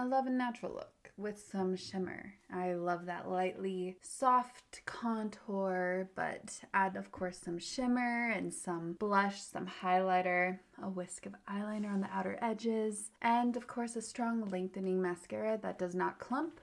I love a natural look with some shimmer. I love that lightly soft contour, but add, of course, some shimmer and some blush, some highlighter, a whisk of eyeliner on the outer edges, and, of course, a strong lengthening mascara that does not clump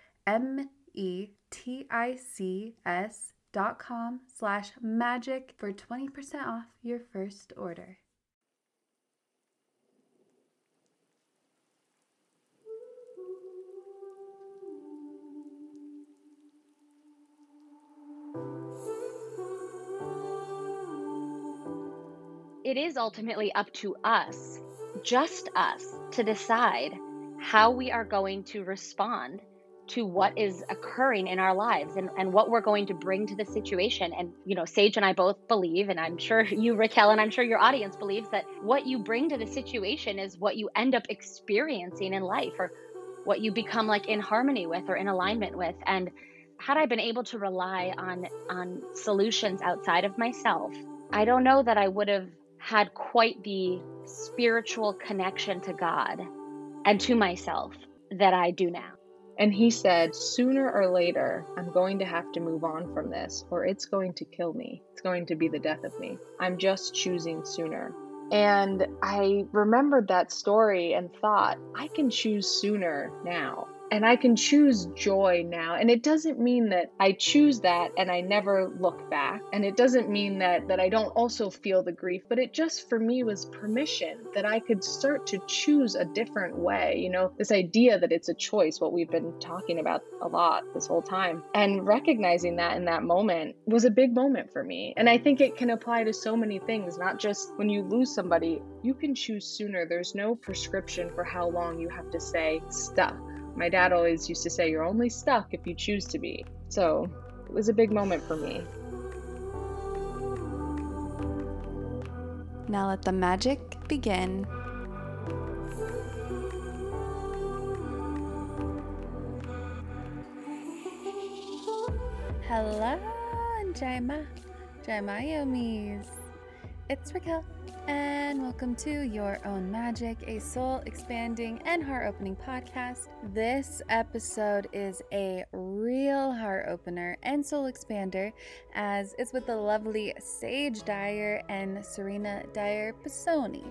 M E T I C S dot com slash magic for 20% off your first order. it is ultimately up to us, just us, to decide how we are going to respond to what is occurring in our lives and, and what we're going to bring to the situation. And, you know, Sage and I both believe, and I'm sure you, Raquel, and I'm sure your audience believes that what you bring to the situation is what you end up experiencing in life or what you become like in harmony with or in alignment with. And had I been able to rely on on solutions outside of myself, I don't know that I would have had quite the spiritual connection to God and to myself that I do now. And he said, Sooner or later, I'm going to have to move on from this, or it's going to kill me. It's going to be the death of me. I'm just choosing sooner. And I remembered that story and thought, I can choose sooner now and I can choose joy now. And it doesn't mean that I choose that and I never look back. And it doesn't mean that that I don't also feel the grief, but it just for me was permission that I could start to choose a different way. You know, this idea that it's a choice, what we've been talking about a lot this whole time. And recognizing that in that moment was a big moment for me. And I think it can apply to so many things, not just when you lose somebody, you can choose sooner. There's no prescription for how long you have to stay stuck my dad always used to say, You're only stuck if you choose to be. So it was a big moment for me. Now let the magic begin. Hello, and Jaima, Jaima Yomis. It's Raquel and welcome to Your Own Magic, a soul expanding and heart opening podcast. This episode is a real heart opener and soul expander, as it's with the lovely Sage Dyer and Serena Dyer Pisoni,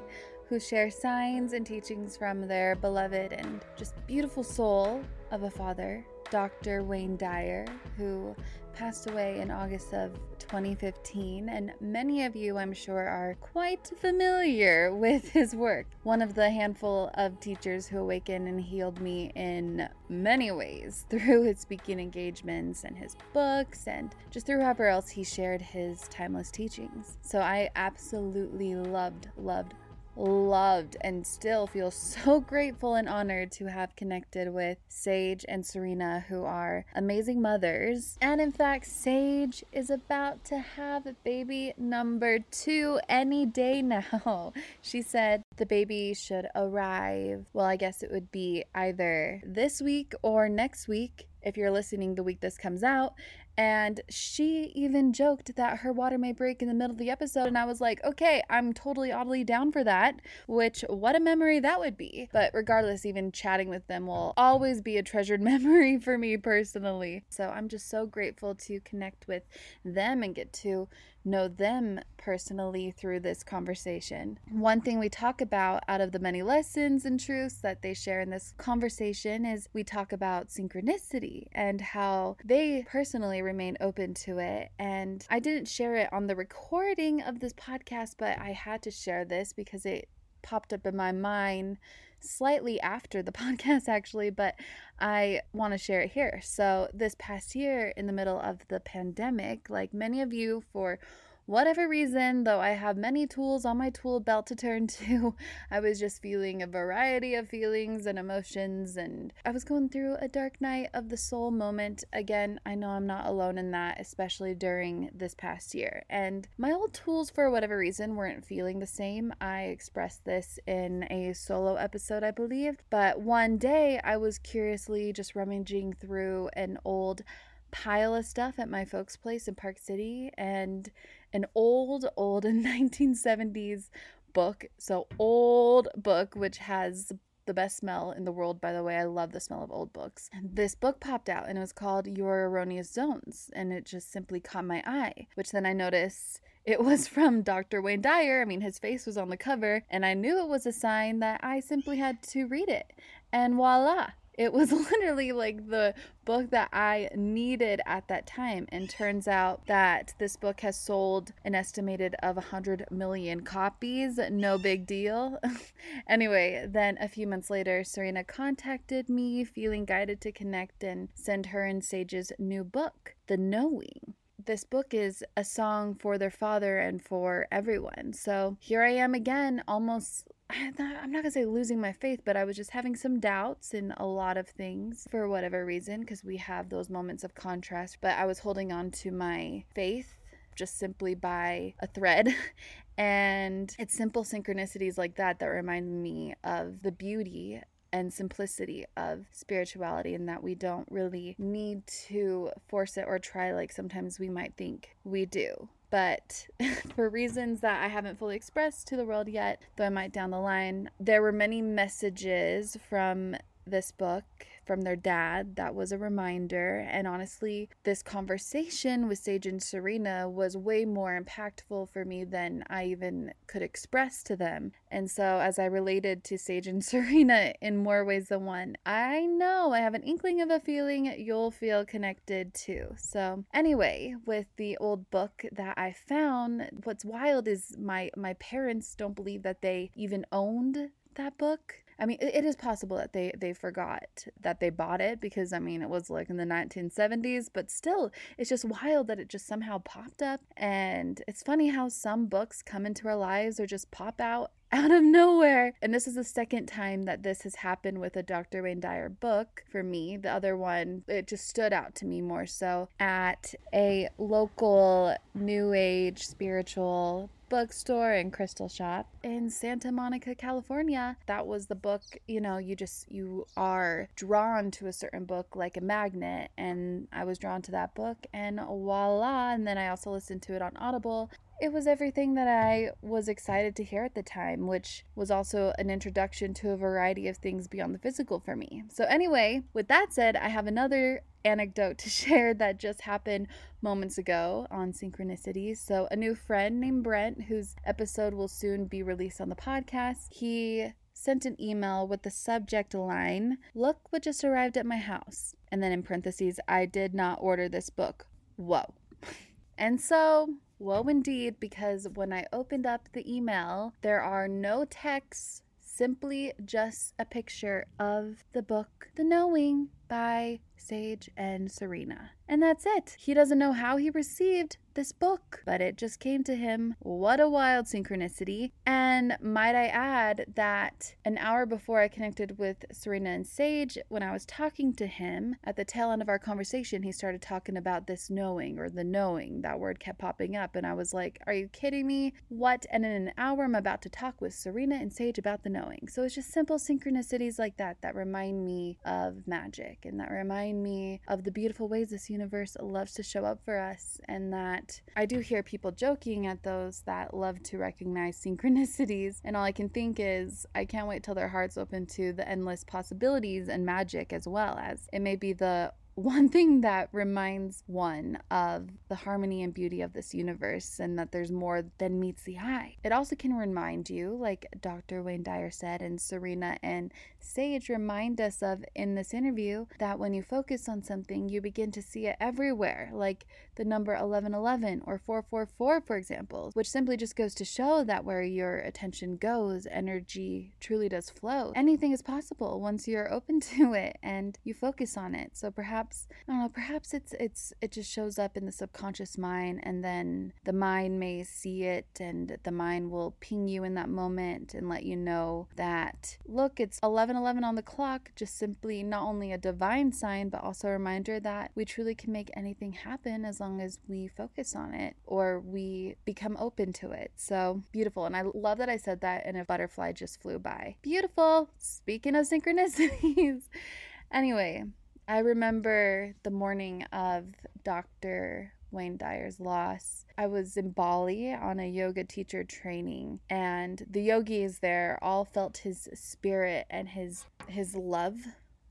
who share signs and teachings from their beloved and just beautiful soul of a father, Dr. Wayne Dyer, who passed away in August of 2015, and many of you, I'm sure, are quite familiar with his work. One of the handful of teachers who awakened and healed me in many ways through his speaking engagements and his books, and just through however else he shared his timeless teachings. So I absolutely loved, loved, loved and still feel so grateful and honored to have connected with Sage and Serena, who are amazing mothers. And in fact, Sage is about to have baby number two any day now. She said the baby should arrive. Well, I guess it would be either this week or next week if you're listening the week this comes out. And she even joked that her water may break in the middle of the episode. And I was like, okay, I'm totally, oddly down for that. Which, what a memory that would be. But regardless, even chatting with them will always be a treasured memory for me personally. So I'm just so grateful to connect with them and get to know them personally through this conversation. One thing we talk about out of the many lessons and truths that they share in this conversation is we talk about synchronicity and how they personally remain open to it. And I didn't share it on the recording of this podcast, but I had to share this because it popped up in my mind slightly after the podcast, actually, but I want to share it here. So, this past year, in the middle of the pandemic, like many of you, for whatever reason, though I have many tools on my tool belt to turn to, I was just feeling a variety of feelings and emotions, and I was going through a dark night of the soul moment. Again, I know I'm not alone in that, especially during this past year. And my old tools, for whatever reason, weren't feeling the same. I expressed this in a solo episode, I believe, but one day I was curiously just rummaging through an old pile of stuff at my folks' place in Park City and an old, old 1970s book. So, old book, which has the best smell in the world, by the way. I love the smell of old books. This book popped out and it was called Your Erroneous Zones. And it just simply caught my eye, which then I noticed it was from Dr. Wayne Dyer. I mean, his face was on the cover, and I knew it was a sign that I simply had to read it. And voila, it was literally like the book that I needed at that time. And turns out that this book has sold an estimated of 100 million copies. No big deal. anyway, then a few months later, Serena contacted me, feeling guided to connect and send her and Sage's new book, The Knowing this book is a song for their father and for everyone. So here I am again, almost I'm not gonna say losing my faith, but I was just having some doubts in a lot of things for whatever reason, because we have those moments of contrast. But I was holding on to my faith just simply by a thread. and it's simple synchronicities like that that remind me of the beauty and simplicity of spirituality and that we don't really need to force it or try like sometimes we might think we do. But for reasons that I haven't fully expressed to the world yet, though I might down the line, there were many messages from this book from their dad. That was a reminder. And honestly, this conversation with Sage and Serena was way more impactful for me than I even could express to them. And so, as I related to Sage and Serena in more ways than one, I know I have an inkling of a feeling you'll feel connected to. So, anyway, with the old book that I found, what's wild is my my parents don't believe that they even owned that book. I mean, it is possible that they they forgot that they bought it because I mean, it was like in the 1970s, but still, it's just wild that it just somehow popped up. And it's funny how some books come into our lives or just pop out out of nowhere. And this is the second time that this has happened with a Dr. Wayne Dyer book for me. The other one, it just stood out to me more so at a local new age spiritual bookstore and crystal shop in Santa Monica, California. That was the book, you know, you just you are drawn to a certain book like a magnet and I was drawn to that book and voila, and then I also listened to it on Audible it was everything that I was excited to hear at the time, which was also an introduction to a variety of things beyond the physical for me. So, anyway, with that said, I have another anecdote to share that just happened moments ago on Synchronicities. So, a new friend named Brent, whose episode will soon be released on the podcast, he sent an email with the subject line Look what just arrived at my house. And then in parentheses, I did not order this book. Whoa. and so, whoa indeed, because when I opened up the email, there are no texts, simply just a picture of the book, The Knowing by Sage and Serena. And that's it. He doesn't know how he received this book, but it just came to him. What a wild synchronicity. And might I add that an hour before I connected with Serena and Sage, when I was talking to him at the tail end of our conversation, he started talking about this knowing or the knowing. That word kept popping up. And I was like, Are you kidding me? What? And in an hour, I'm about to talk with Serena and Sage about the knowing. So it's just simple synchronicities like that that remind me of magic and that remind me of the beautiful ways this universe loves to show up for us and that I do hear people joking at those that love to recognize synchronicities. And all I can think is, I can't wait till their hearts open to the endless possibilities and magic as well as it may be the one thing that reminds one of the harmony and beauty of this universe and that there's more than meets the eye. It also can remind you, like Dr. Wayne Dyer said, and Serena and Sage remind us of in this interview, that when you focus on something, you begin to see it everywhere, like the number 1111 or 444, for example, which simply just goes to show that where your attention goes, energy truly does flow. Anything is possible once you're open to it and you focus on it. So perhaps I don't know, perhaps it's it's it just shows up in the subconscious mind and then the mind may see it and the mind will ping you in that moment and let you know that look, it's 11:11 on the clock, just simply not only a divine sign but also a reminder that we truly can make anything happen as long as we focus on it or we become open to it. So, beautiful. And I love that I said that and a butterfly just flew by. Beautiful. Speaking of synchronicities. Anyway, I remember the morning of Dr. Wayne Dyer's loss. I was in Bali on a yoga teacher training and the yogis there all felt his spirit and his his love.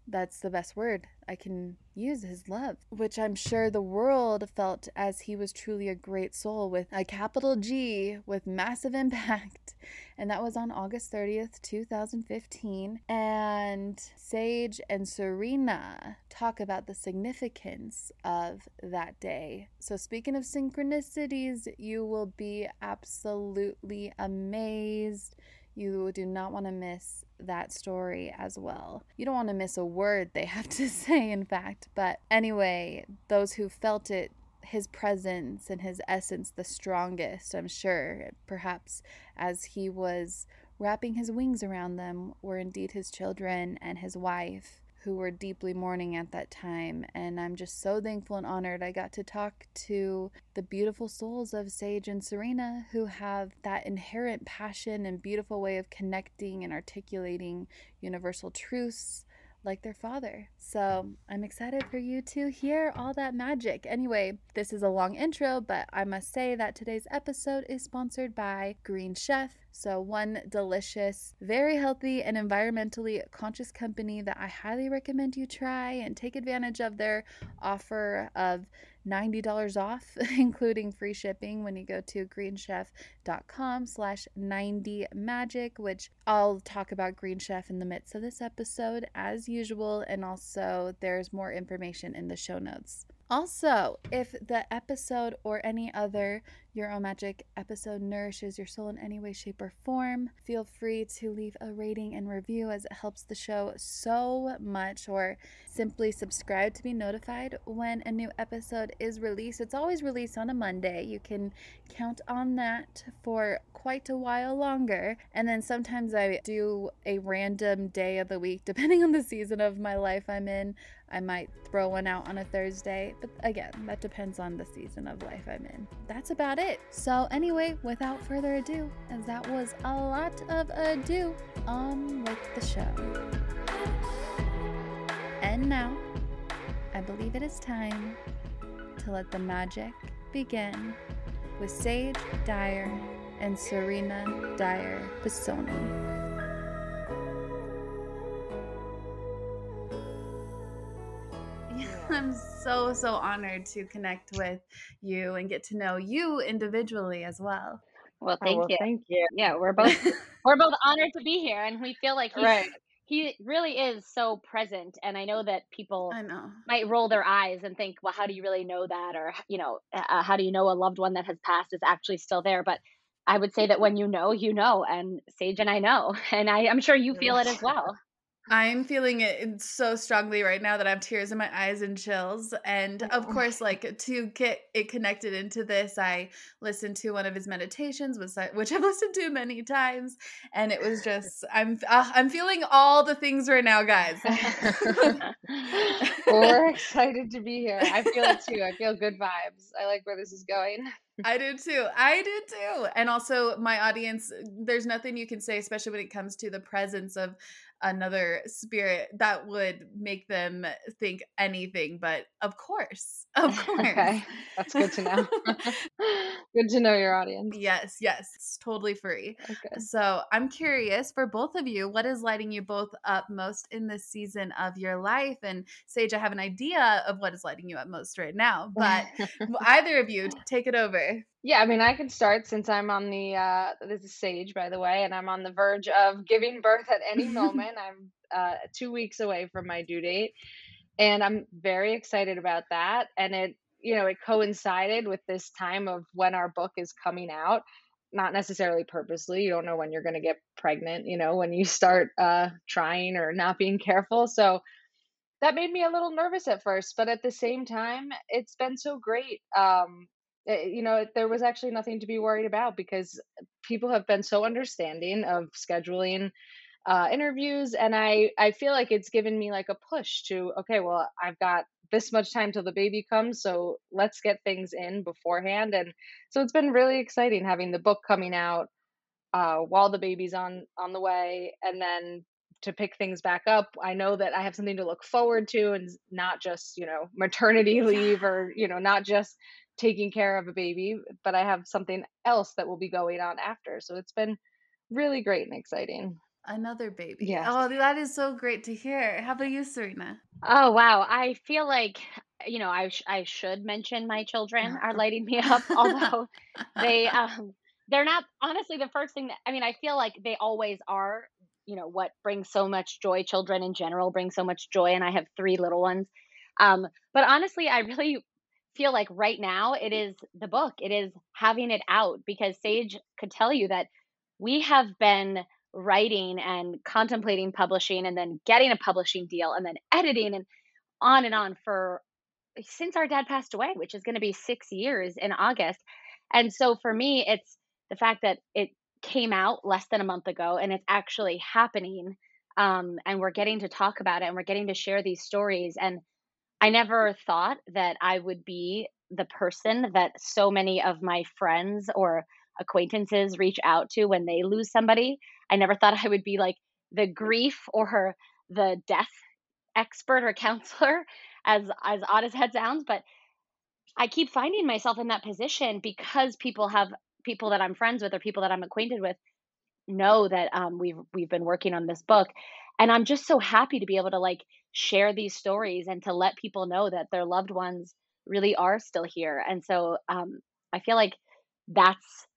That's the best word I can use his love, which I'm sure the world felt as he was truly a great soul with a capital G with massive impact and that was on August 30th, 2015. And Sage and Serena talk about the significance of that day. So, speaking of synchronicities, you will be absolutely amazed. You do not want to miss that story as well. You don't want to miss a word they have to say, in fact. But anyway, those who felt it his presence and his essence the strongest, I'm sure, perhaps as he was wrapping his wings around them, were indeed his children and his wife, who were deeply mourning at that time. And I'm just so thankful and honored I got to talk to the beautiful souls of Sage and Serena, who have that inherent passion and beautiful way of connecting and articulating universal truths like their father. So I'm excited for you to hear all that magic. Anyway, this is a long intro, but I must say that today's episode is sponsored by Green Chef. So, one delicious, very healthy, and environmentally conscious company that I highly recommend you try and take advantage of their offer of $90 off, including free shipping when you go to greenchef.com slash 90magic, which I'll talk about Green Chef in the midst of this episode as usual. And also there's more information in the show notes. Also, if the episode or any other Your Own Magic episode nourishes your soul in any way, shape, or form, feel free to leave a rating and review as it helps the show so much, or simply subscribe to be notified when a new episode is released. It's always released on a Monday. You can count on that for quite a while longer. And then sometimes I do a random day of the week, depending on the season of my life I'm in. I might throw one out on a Thursday, but again, that depends on the season of life I'm in. That's about it. So, anyway, without further ado, as that was a lot of ado, on with the show. And now, I believe it is time to let the magic begin with Sage Dyer and Serena Dyer Pisoni. I'm so, so honored to connect with you and get to know you individually as well. Well, thank oh, well, you. Thank you. Yeah, we're both we're both honored to be here, and we feel like he's, right. he really is so present. And I know that people I know. might roll their eyes and think, "Well, how do you really know that?" Or you know, uh, how do you know a loved one that has passed is actually still there? But I would say that when you know, you know, and Sage and I know, and I, I'm sure you feel it as well. I'm feeling it so strongly right now that I have tears in my eyes and chills. And of course, like to get it connected into this, I listened to one of his meditations, which I've listened to many times, and it was just I'm uh, I'm feeling all the things right now, guys. We're excited to be here. I feel it too. I feel good vibes. I like where this is going. I do too. I do too. And also my audience, there's nothing you can say, especially when it comes to the presence of another spirit that would make them think anything but of course of course. Okay that's good to know. Good to know your audience. Yes yes it's totally free. Oh, okay. so i'm curious for both of you what is lighting you both up most in this season of your life? And sage i have an idea of what is lighting you up most right now but either of you take it over yeah, I mean, I can start since I'm on the uh this is Sage, by the way, and I'm on the verge of giving birth at any moment. I'm uh 2 weeks away from my due date, and I'm very excited about that. And it, you know, it coincided with this time of when our book is coming out. Not necessarily purposely. You don't know when you're going to get pregnant, you know, when you start uh trying or not being careful. So that made me a little nervous at first, but at the same time, it's been so great. Um, you know, there was actually nothing to be worried about because people have been so understanding of scheduling uh, interviews, and I I feel like it's given me like a push to okay, well, I've got this much time till the baby comes, so let's get things in beforehand, and so it's been really exciting having the book coming out uh, while the baby's on on the way, and then to pick things back up i know that i have something to look forward to and not just you know maternity leave or you know not just taking care of a baby, but I have something else that will be going on after. So it's been really great and exciting. Another baby. Yeah. Oh, that is so great to hear. How about you, Serena? Oh, wow. I feel like, you know, I, sh- I should mention my children are lighting me up, although they, um, they're not honestly the first thing that, I mean, I feel like they always are, you know, what brings so much joy. Children in general bring so much joy. And I have three little ones. Um, but honestly, I really feel like right now it is the book, it is having it out because Sage could tell you that we have been writing and contemplating publishing and then getting a publishing deal and then editing and on and on for since our dad passed away, which is going to be six years in August. And so for me, it's the fact that it came out less than a month ago and it's actually happening. Um, and we're getting to talk about it and we're getting to share these stories. And I never thought that I would be the person that so many of my friends or acquaintances reach out to when they lose somebody. I never thought I would be like the grief or the death expert or counselor as as odd as that sounds, but I keep finding myself in that position because people have people that I'm friends with or people that I'm acquainted with know that um, we've we've been working on this book, and I'm just so happy to be able to like share these stories and to let people know that their loved ones really are still here. And so um, I feel like that's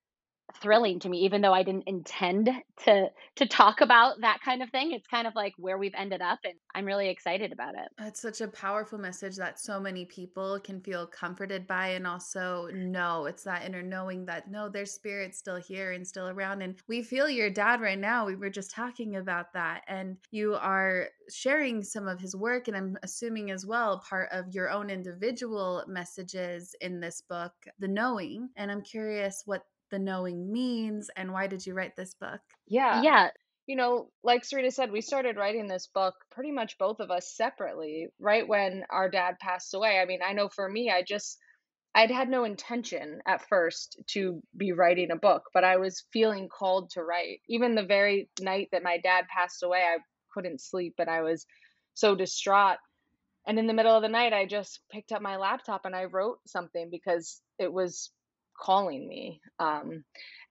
thrilling to me even though i didn't intend to to talk about that kind of thing. It's kind of like where we've ended up and i'm really excited about it. It's such a powerful message that so many people can feel comforted by and also know. It's that inner knowing that no their spirit's still here and still around and we feel your dad right now. We were just talking about that and you are sharing some of his work and i'm assuming as well part of your own individual messages in this book the knowing and i'm curious what the knowing means and why did you write this book? Yeah. Yeah. You know, like Serena said, we started writing this book pretty much both of us separately, right when our dad passed away. I mean, I know for me, I just, I'd had no intention at first to be writing a book, but I was feeling called to write. Even the very night that my dad passed away, I couldn't sleep and I was so distraught. And in the middle of the night, I just picked up my laptop and I wrote something because it was calling me. Um,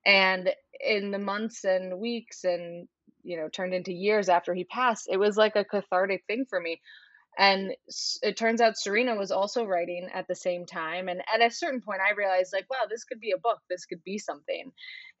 and in the months and weeks and you know turned into years after he passed, it was like a cathartic thing for me. And it turns out Serena was also writing at the same time. And at a certain point, I realized, like, wow, this could be a book. This could be something.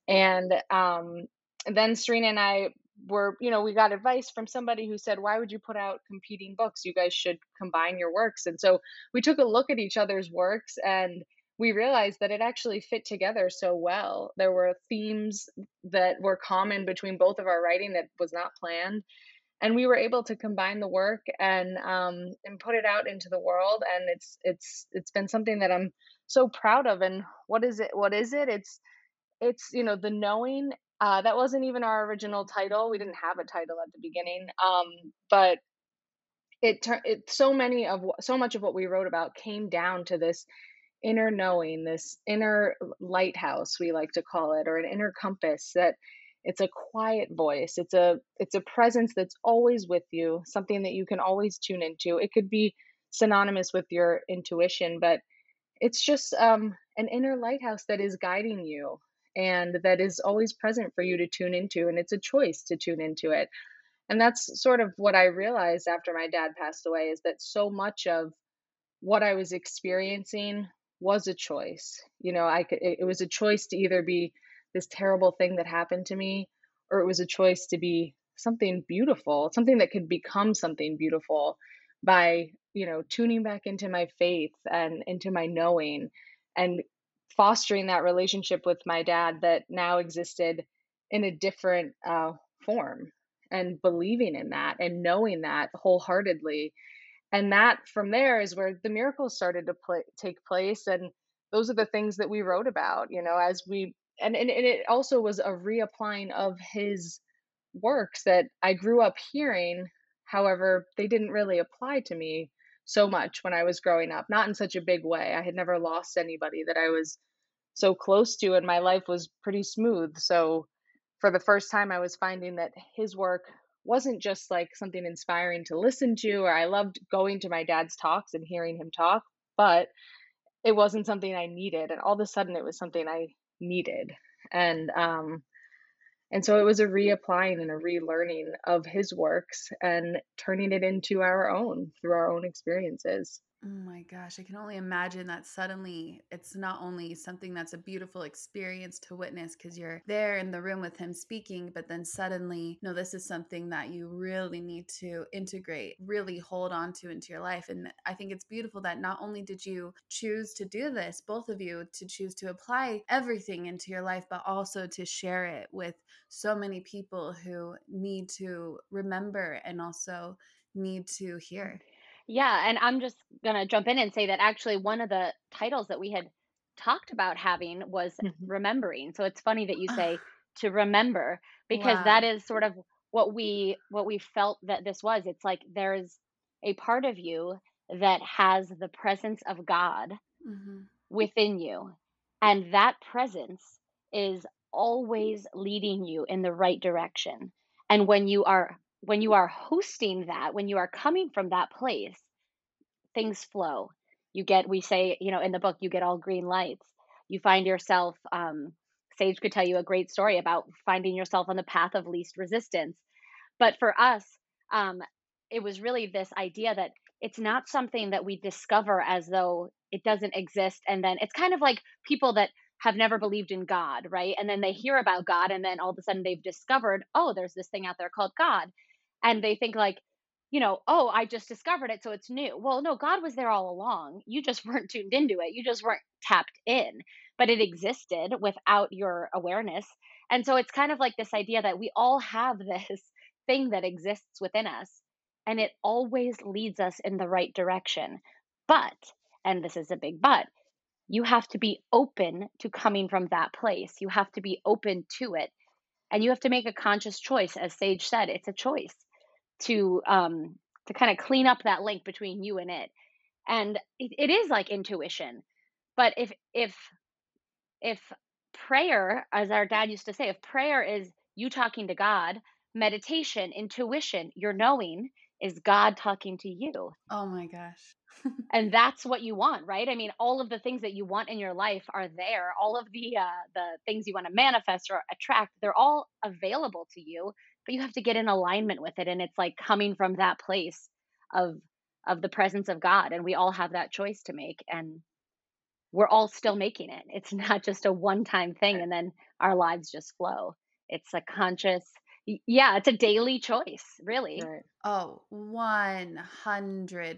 And um, then Serena and I were, you know, we got advice from somebody who said, why would you put out competing books? You guys should combine your works. And so we took a look at each other's works and we realized that it actually fit together so well. There were themes that were common between both of our writing that was not planned and we were able to combine the work and um, and put it out into the world and it's it's it's been something that i'm so proud of and what is it what is it it's it's you know the knowing uh, that wasn't even our original title we didn't have a title at the beginning um, but it it so many of so much of what we wrote about came down to this inner knowing this inner lighthouse we like to call it or an inner compass that it's a quiet voice it's a it's a presence that's always with you something that you can always tune into. It could be synonymous with your intuition but it's just um, an inner lighthouse that is guiding you and that is always present for you to tune into and it's a choice to tune into it. And that's sort of what i realized after my dad passed away is that so much of what i was experiencing was a choice you know i could it was a choice to either be this terrible thing that happened to me or it was a choice to be something beautiful something that could become something beautiful by you know tuning back into my faith and into my knowing and fostering that relationship with my dad that now existed in a different uh, form and believing in that and knowing that wholeheartedly and that from there is where the miracles started to play, take place and those are the things that we wrote about you know as we and, and, and it also was a reapplying of his works that I grew up hearing. However, they didn't really apply to me so much when I was growing up, not in such a big way. I had never lost anybody that I was so close to, and my life was pretty smooth. So, for the first time, I was finding that his work wasn't just like something inspiring to listen to, or I loved going to my dad's talks and hearing him talk, but it wasn't something I needed. And all of a sudden, it was something I needed and um and so it was a reapplying and a relearning of his works and turning it into our own through our own experiences Oh my gosh, I can only imagine that suddenly it's not only something that's a beautiful experience to witness because you're there in the room with him speaking, but then suddenly, no, this is something that you really need to integrate, really hold on to into your life. And I think it's beautiful that not only did you choose to do this, both of you, to choose to apply everything into your life, but also to share it with so many people who need to remember and also need to hear. Yeah, and I'm just gonna jump in and say that actually one of the titles that we had talked about having was Mhm. remembering. So it's funny that you say to remember because Wow. that is sort of what we what we felt that this was. It's like there's a part of you that has the presence of God hmm within you. And that presence is always leading you in the right direction. And when you are when you are hosting that, when you are coming from that place, things flow. You get we say, you know, in the book you get all green lights. You find yourself um Sage could tell you a great story about finding yourself on the path of least resistance. But for us, um, it was really this idea that it's not something that we discover as though it doesn't exist. And then it's kind of like people that have never believed in God, right? And then they hear about God, and then all of a sudden they've discovered, oh, there's this thing out there called God. And they think, like, you know, oh, I just discovered it, so it's new. Well, no, God was there all along. You just weren't tuned into it. You just weren't tapped in, but it existed without your awareness. And so it's kind of like this idea that we all have this thing that exists within us and it always leads us in the right direction. But, and this is a big but, you have to be open to coming from that place. You have to be open to it. And you have to make a conscious choice. As Sage said, it's a choice to um to kind of clean up that link between you and it. And it, it is like intuition. But if if if prayer, as our dad used to say, if prayer is you talking to God, meditation, intuition, your knowing is God talking to you. Oh my gosh. And that's what you want, right? I mean, all of the things that you want in your life are there. All of the uh, the things you want to manifest or attract, they're all available to you. But you have to get in alignment with it, and it's like coming from that place of of the presence of God and we all have that choice to make and we're all still making it. It's not just a one-time thing and then our lives just flow. It's a conscious yeah, it's a daily choice, really. Right. Oh, 100%.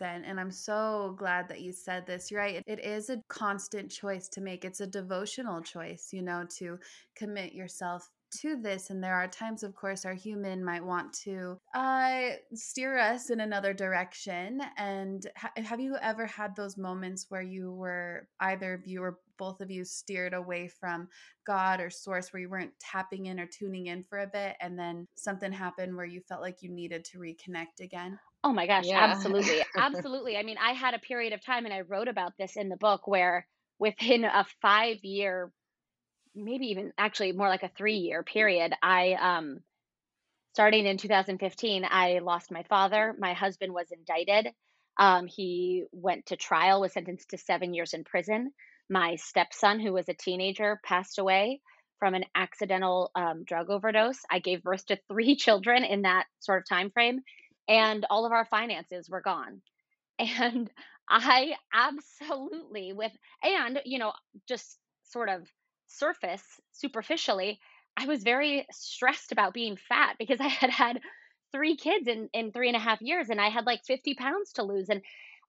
And I'm so glad that you said this. You're right. It is a constant choice to make. It's a devotional choice, you know, to commit yourself to this and there are times of course our human might want to uh steer us in another direction and ha- have you ever had those moments where you were either of you or both of you steered away from god or source where you weren't tapping in or tuning in for a bit and then something happened where you felt like you needed to reconnect again Oh my gosh, Yeah. absolutely. Absolutely. I mean, I had a period of time and I wrote about this in the book where within a 5 year maybe even actually more like a 3 year period, I um starting in 2015, I lost my father. My husband was indicted. Um, he went to trial, was sentenced to seven years in prison. My stepson, who was a teenager, passed away from an accidental um, drug overdose. I gave birth to three children in that sort of time frame, and all of our finances were gone. And I absolutely, with, and, you know, just sort of surface, superficially, I was very stressed about being fat because I had had three kids in, in three and a half years and I had like 50 pounds to lose. And,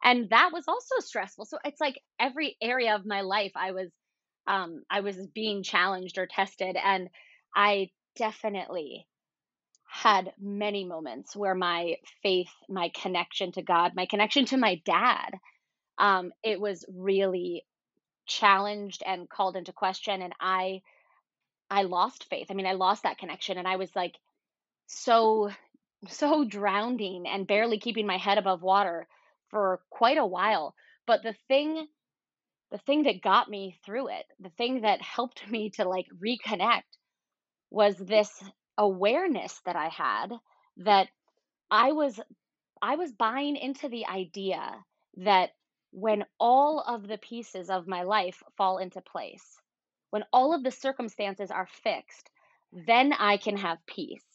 and that was also stressful. So it's like every area of my life, I was, um, I was being challenged or tested. And I definitely had many moments where my faith, my connection to God, my connection to my dad, um, it was really challenged and called into question. And I, I lost faith. I mean, I lost that connection, and I was like so, so drowning and barely keeping my head above water for quite a while. But the thing, the thing that got me through it, the thing that helped me to like reconnect was this awareness that I had that I was I was buying into the idea that when all of the pieces of my life fall into place, when all of the circumstances are fixed, then I can have peace.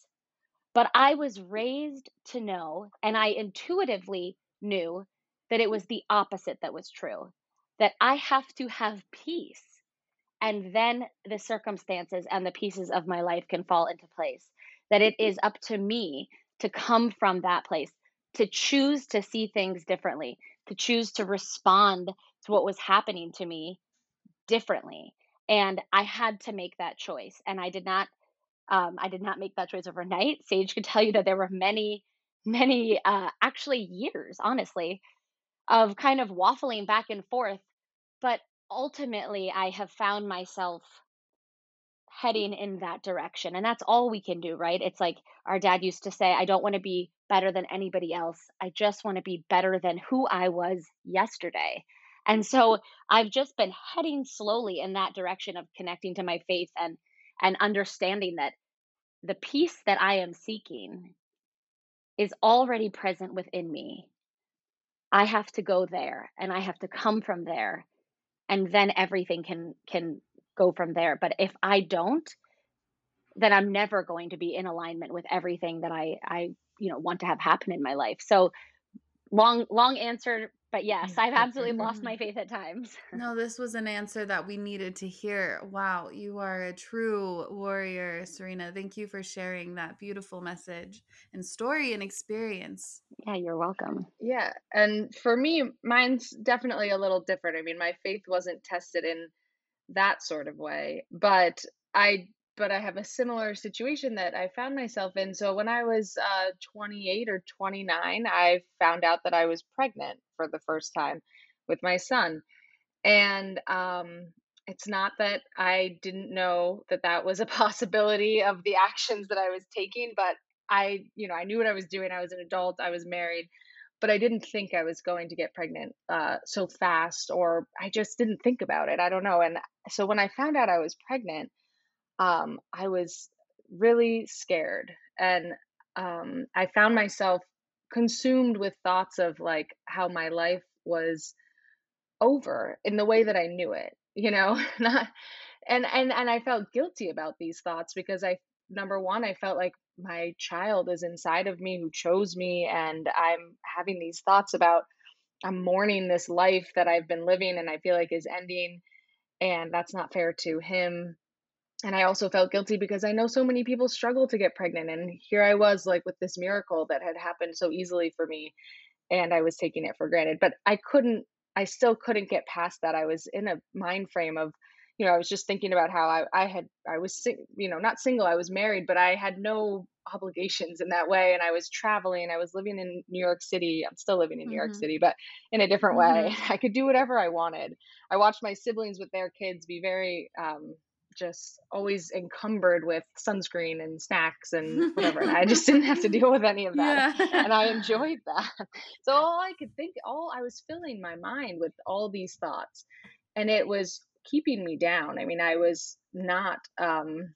But I was raised to know, and I intuitively knew that it was the opposite that was true, that I have to have peace and then the circumstances and the pieces of my life can fall into place. That it is up to me to come from that place, to choose to see things differently, to choose to respond to what was happening to me differently. And I had to make that choice. And I did not um, I did not make that choice overnight. Sage could tell you that there were many, many, uh, actually years, honestly, of kind of waffling back and forth. But ultimately, I have found myself heading in that direction. And that's all we can do, right? It's like our dad used to say, I don't want to be better than anybody else. I just want to be better than who I was yesterday. And so I've just been heading slowly in that direction of connecting to my faith and and understanding that the peace that I am seeking is already present within me. I have to go there and I have to come from there and then everything can can go from there. But if I don't, then I'm never going to be in alignment with everything that I I you know want to have happen in my life. So long long answer but yes mm, i've absolutely lost my faith at times No, this was an answer that we needed to hear. Wow, you are a true warrior, Serena. Thank you for sharing that beautiful message and story and experience. yeah you're welcome Yeah. And for me, mine's definitely a little different. I mean, my faith wasn't tested in that sort of way, but I but I have a similar situation that I found myself in. So when I was uh 28 or 29, I found out that I was pregnant for the first time with my son. And um it's not that I didn't know that that was a possibility of the actions that I was taking, but I, you know, I knew what I was doing. I was an adult, I was married but I didn't think I was going to get pregnant uh, so fast, or I just didn't think about it. I don't know. And so when I found out I was pregnant, um, I was really scared, and um, I found myself consumed with thoughts of like how my life was over in the way that I knew it. You know, not and and and I felt guilty about these thoughts because I number one, I felt like my child is inside of me who chose me, and I'm having these thoughts about I'm mourning this life that I've been living and I feel like is ending, and that's not fair to him. And I also felt guilty because I know so many people struggle to get pregnant, and here I was like with this miracle that had happened so easily for me, and I was taking it for granted. But I couldn't, I still couldn't get past that. I was in a mind frame of you know, I was just thinking about how I, I had, I was, you know, not single, I was married, but I had no obligations in that way. And I was traveling, I was living in New York City. I'm still living in New mm-hmm. York City, but in a different mm-hmm. way. I could do whatever I wanted. I watched my siblings with their kids be very, um, just always encumbered with sunscreen and snacks and whatever. and I just didn't have to deal with any of that. Yeah. And I enjoyed that. So all I could think, all I was filling my mind with all these thoughts. And it was keeping me down. I mean, I was not, um,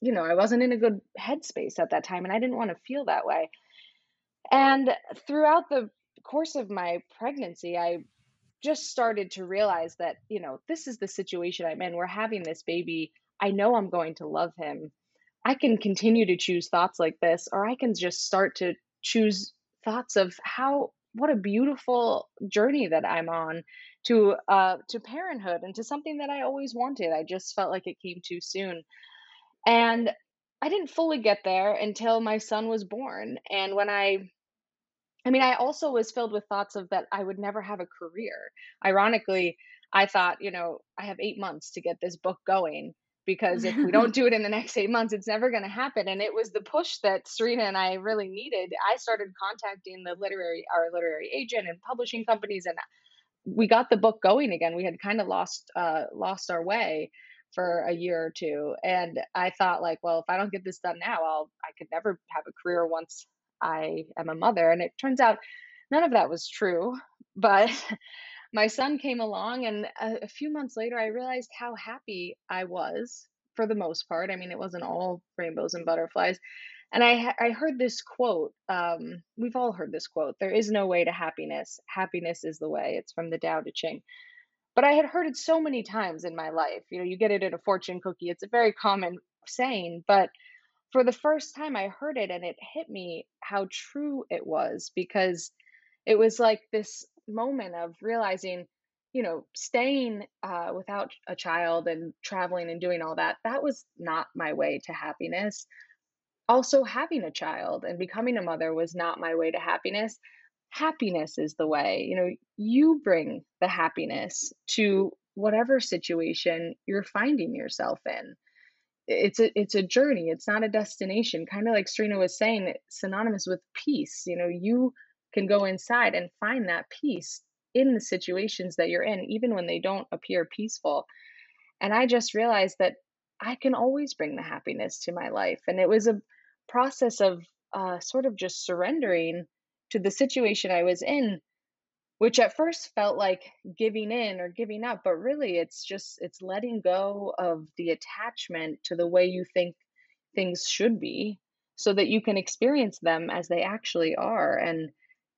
you know, I wasn't in a good headspace at that time, and I didn't want to feel that way. And throughout the course of my pregnancy, I just started to realize that, you know, this is the situation I'm in. We're having this baby. I know I'm going to love him. I can continue to choose thoughts like this, or I can just start to choose thoughts of how, what a beautiful journey that I'm on to uh to parenthood and to something that I always wanted. I just felt like it came too soon. And I didn't fully get there until my son was born. And when I I mean, I also was filled with thoughts of that I would never have a career. Ironically, I thought, you know, I have 8 months to get this book going because if we don't do it in the next eight months, it's never going to happen. And it was the push that Serena and I really needed. I started contacting the literary, our literary agent and publishing companies, and we got the book going again. We had kind of lost uh, lost our way for a year or two, and I thought like, well, if I don't get this done now, I'll I could never have a career once I am a mother. And it turns out none of that was true, but. my son came along and a, a, few months later i realized how happy i was for the most part i mean it wasn't all rainbows and butterflies and I I heard this quote. Um, we've all heard this quote. There is no way to happiness. Happiness is the way. It's from the Tao Te Ching. But I had heard it so many times in my life. You know, you get it in a fortune cookie. It's a very common saying, but for the first time I heard it and it hit me how true it was because it was like this moment of realizing you know staying uh, without a child and traveling and doing all that that was not my way to happiness also having a child and becoming a mother was not my way to happiness. Happiness is the way you know you bring the happiness to whatever situation you're finding yourself in. It's a it's a journey it's not a destination kind of like Serena was saying synonymous with peace you know you can go inside and find that peace in the situations that you're in even when they don't appear peaceful. And i just realized that i can always bring the happiness to my life and it was a process of uh, sort of just surrendering to the situation I was in, which at first felt like giving in or giving up, but really it's just it's letting go of the attachment to the way you think things should be so that you can experience them as they actually are and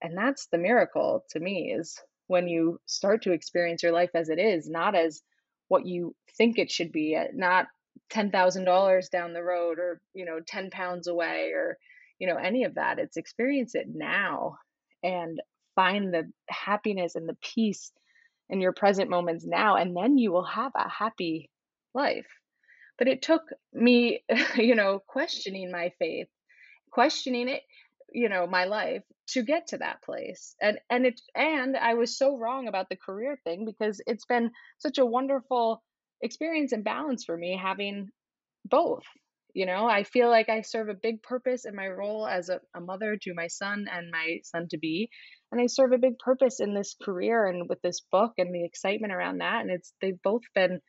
and that's the miracle to me is when you start to experience your life as it is not as what you think it should be not $10,000 down the road or, you know, 10 pounds away or, you know, any of that. It's experience it now and find the happiness and the peace in your present moments now. And then you will have a happy life. But it took me, you know, questioning my faith, questioning it, you know, my life to get to that place. And and it and I was so wrong about the career thing because it's been such a wonderful experience and balance for me having both. You know, I feel like I serve a big purpose in my role as a, a mother to my son and my son to be. And I serve a big purpose in this career and with this book and the excitement around that. And it's they've both been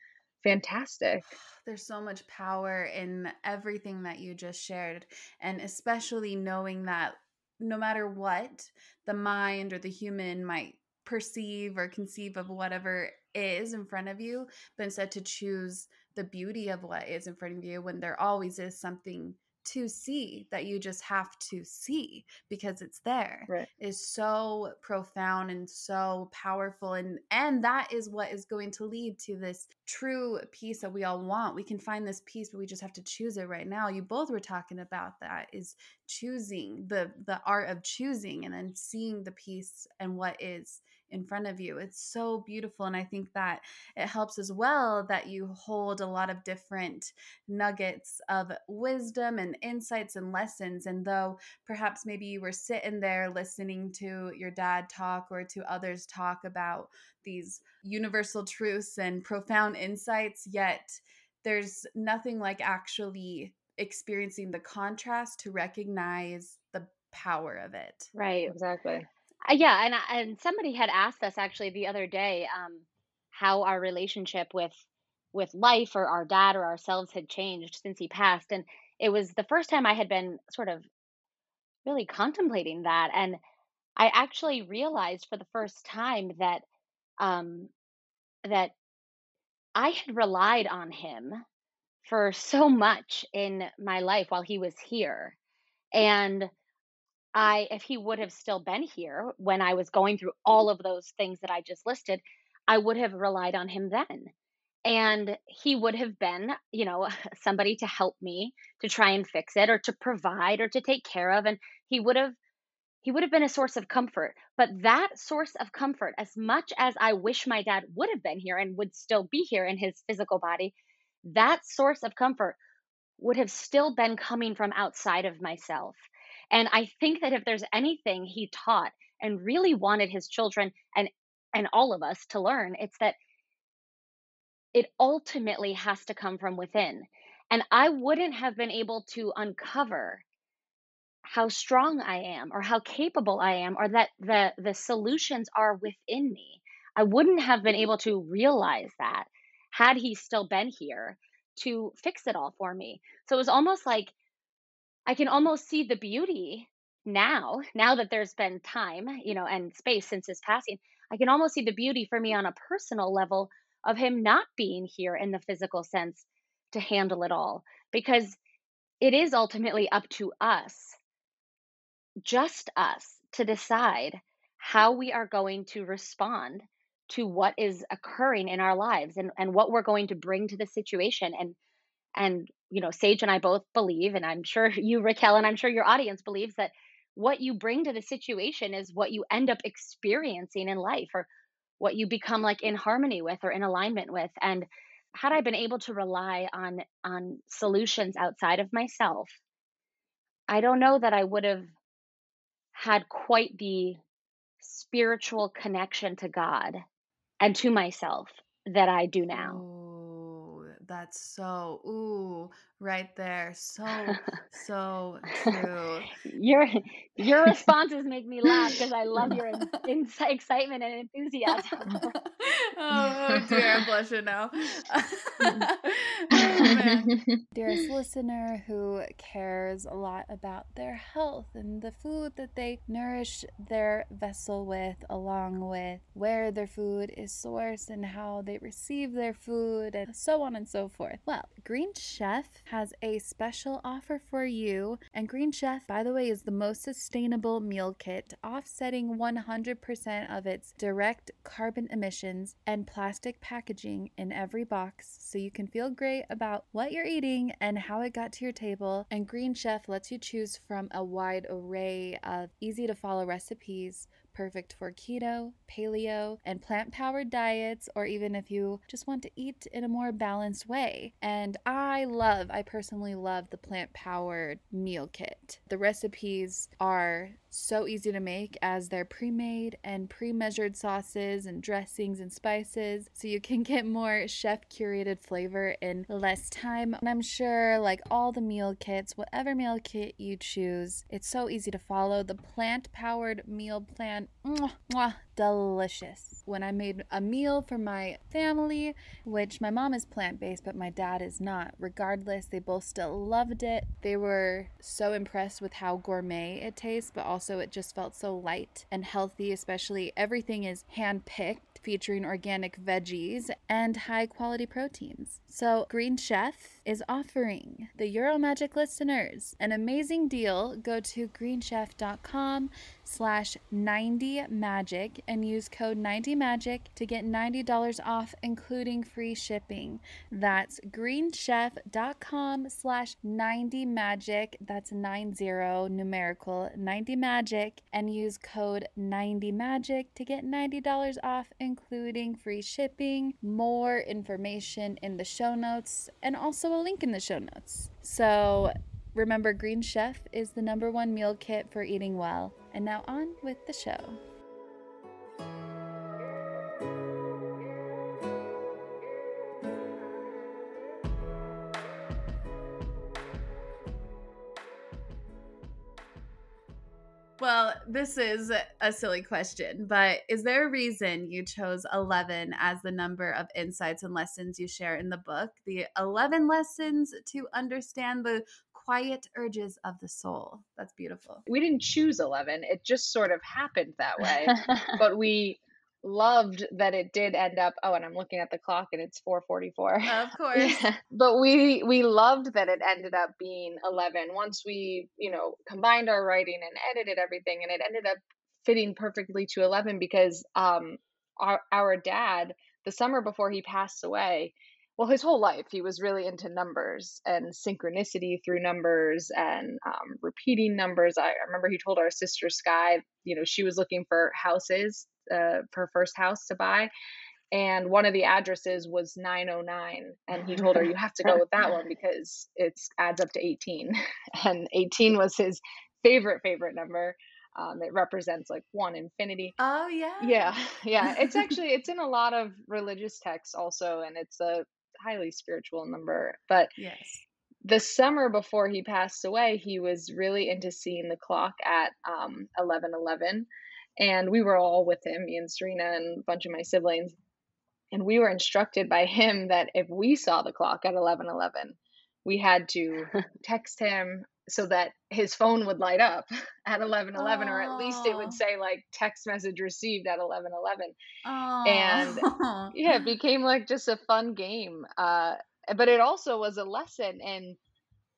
fantastic. There's so much power in everything that you just shared. And especially knowing that no matter what the mind or the human might perceive or conceive of whatever is in front of you, but instead to choose the beauty of what is in front of you when there always is something to see that you just have to see because it's there right. is so profound and so powerful and and that is what is going to lead to this true peace that we all want we can find this peace but we just have to choose it right now you both were talking about that is choosing the the art of choosing and then seeing the peace and what is in front of you. It's so beautiful. And I think that it helps as well that you hold a lot of different nuggets of wisdom and insights and lessons. And though perhaps maybe you were sitting there listening to your dad talk or to others talk about these universal truths and profound insights, yet there's nothing like actually experiencing the contrast to recognize the power of it. Right. Exactly. Uh, yeah, and and somebody had asked us actually the other day um, how our relationship with with life or our dad or ourselves had changed since he passed, and it was the first time I had been sort of really contemplating that, and I actually realized for the first time that um, that I had relied on him for so much in my life while he was here, and I if he would have still been here when I was going through all of those things that I just listed, I would have relied on him then. And he would have been, you know, somebody to help me to try and fix it or to provide or to take care of and he would have he would have been a source of comfort. But that source of comfort, as much as I wish my dad would have been here and would still be here in his physical body, that source of comfort would have still been coming from outside of myself. And I think that if there's anything he taught and really wanted his children and and all of us to learn, it's that it ultimately has to come from within. And I wouldn't have been able to uncover how strong I am or how capable I am or that the the solutions are within me. I wouldn't have been able to realize that had he still been here to fix it all for me. So it was almost like I can almost see the beauty now, now that there's been time, you know, and space since his passing. I can almost see the beauty for me on a personal level of him not being here in the physical sense to handle it all because it is ultimately up to us, just us, to decide how we are going to respond to what is occurring in our lives and, and what we're going to bring to the situation and and you know sage and i both believe and i'm sure you raquel and i'm sure your audience believes that what you bring to the situation is what you end up experiencing in life or what you become like in harmony with or in alignment with. And had i been able to rely on on solutions outside of myself i don't know that i would have had quite the spiritual connection to god and to myself that i do now that's so ooh right there so so true. Your your responses make me laugh because i love your in, in, excitement and enthusiasm. Oh, oh dear i'm blushing now. Oh, dearest listener who cares a lot about their health and the food that they nourish their vessel with along with where their food is sourced and how they receive their food and so on and so so forth. Well, Green Chef has a special offer for you. And Green Chef, by the way, is the most sustainable meal kit, offsetting 100% of its direct carbon emissions and plastic packaging in every box so you can feel great about what you're eating and how it got to your table. And Green Chef lets you choose from a wide array of easy to follow recipes perfect for keto, paleo, and plant powered diets, or even if you just want to eat in a more balanced way. And I love, I personally love the plant powered meal kit. The recipes are so easy to make as they're pre made and pre measured sauces and dressings and spices, so you can get more chef curated flavor in less time. And I'm sure, like all the meal kits, whatever meal kit you choose, it's so easy to follow. The plant powered meal plan, mwah, mwah, delicious. When I made a meal for my family, which my mom is plant based, but my dad is not, regardless, they both still loved it. They were so impressed with how gourmet it tastes, but also it just felt so light and healthy, especially everything is hand picked featuring organic veggies and high quality proteins. So, Green Chef is offering the Euromagic listeners an amazing deal. Go to greenchef.com slash 90magic and use code 90magic to get $90 off, including free shipping. That's greenchef.com slash 90magic. That's 90 numerical 90magic and use code 90magic to get $90 off, including free shipping. More information in the show notes and also a link in the show notes. So remember, Green Chef is the number one meal kit for eating well. And now on with the show. Well, this is a silly question, but is there a reason you chose 11 as the number of insights and lessons you share in the book? The 11 lessons to understand the quiet urges of the soul. That's beautiful. We didn't choose 11, it just sort of happened that way. but we loved that it did end up oh and i'm looking at the clock and it's 444 of course yeah. but we we loved that it ended up being 11 once we you know combined our writing and edited everything and it ended up fitting perfectly to 11 because um our our dad the summer before he passed away well his whole life he was really into numbers and synchronicity through numbers and um, repeating numbers. I, remember he told our sister Skye you know she was looking for houses uh, her first house to buy and one of the addresses was 909 and he told her you have to go with that one because it adds up to 18 and 18 was his favorite favorite number. Um, it represents like one infinity. Oh yeah yeah. yeah it's actually it's in a lot of religious texts also and it's a highly spiritual number but yes the summer before he passed away he was really into seeing the clock at um, 11 11 and we were all with him, me and Serena and a bunch of my siblings. And we were instructed by him that if we saw the clock at 11:11, we had to text him so that his phone would light up at 11:11 or at least it would say like text message received at 11:11. And yeah, it became like just a fun game. Uh, but it also was a lesson and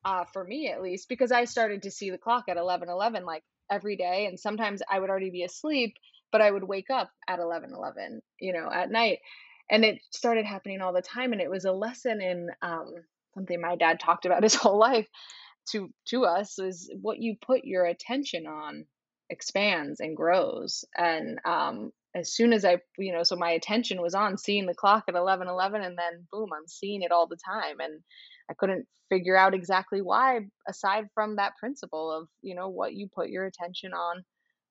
uh, for me at least because I started to see the clock at 11:11 like every day and sometimes i would already be asleep but i would wake up at 11 11 you know at night and it started happening all the time and it was a lesson in um, something my dad talked about his whole life to to us is what you put your attention on expands and grows and um, as soon as i you know so my attention was on seeing the clock at 11 11 and then boom i'm seeing it all the time and I couldn't figure out exactly why, aside from that principle of, you know, what you put your attention on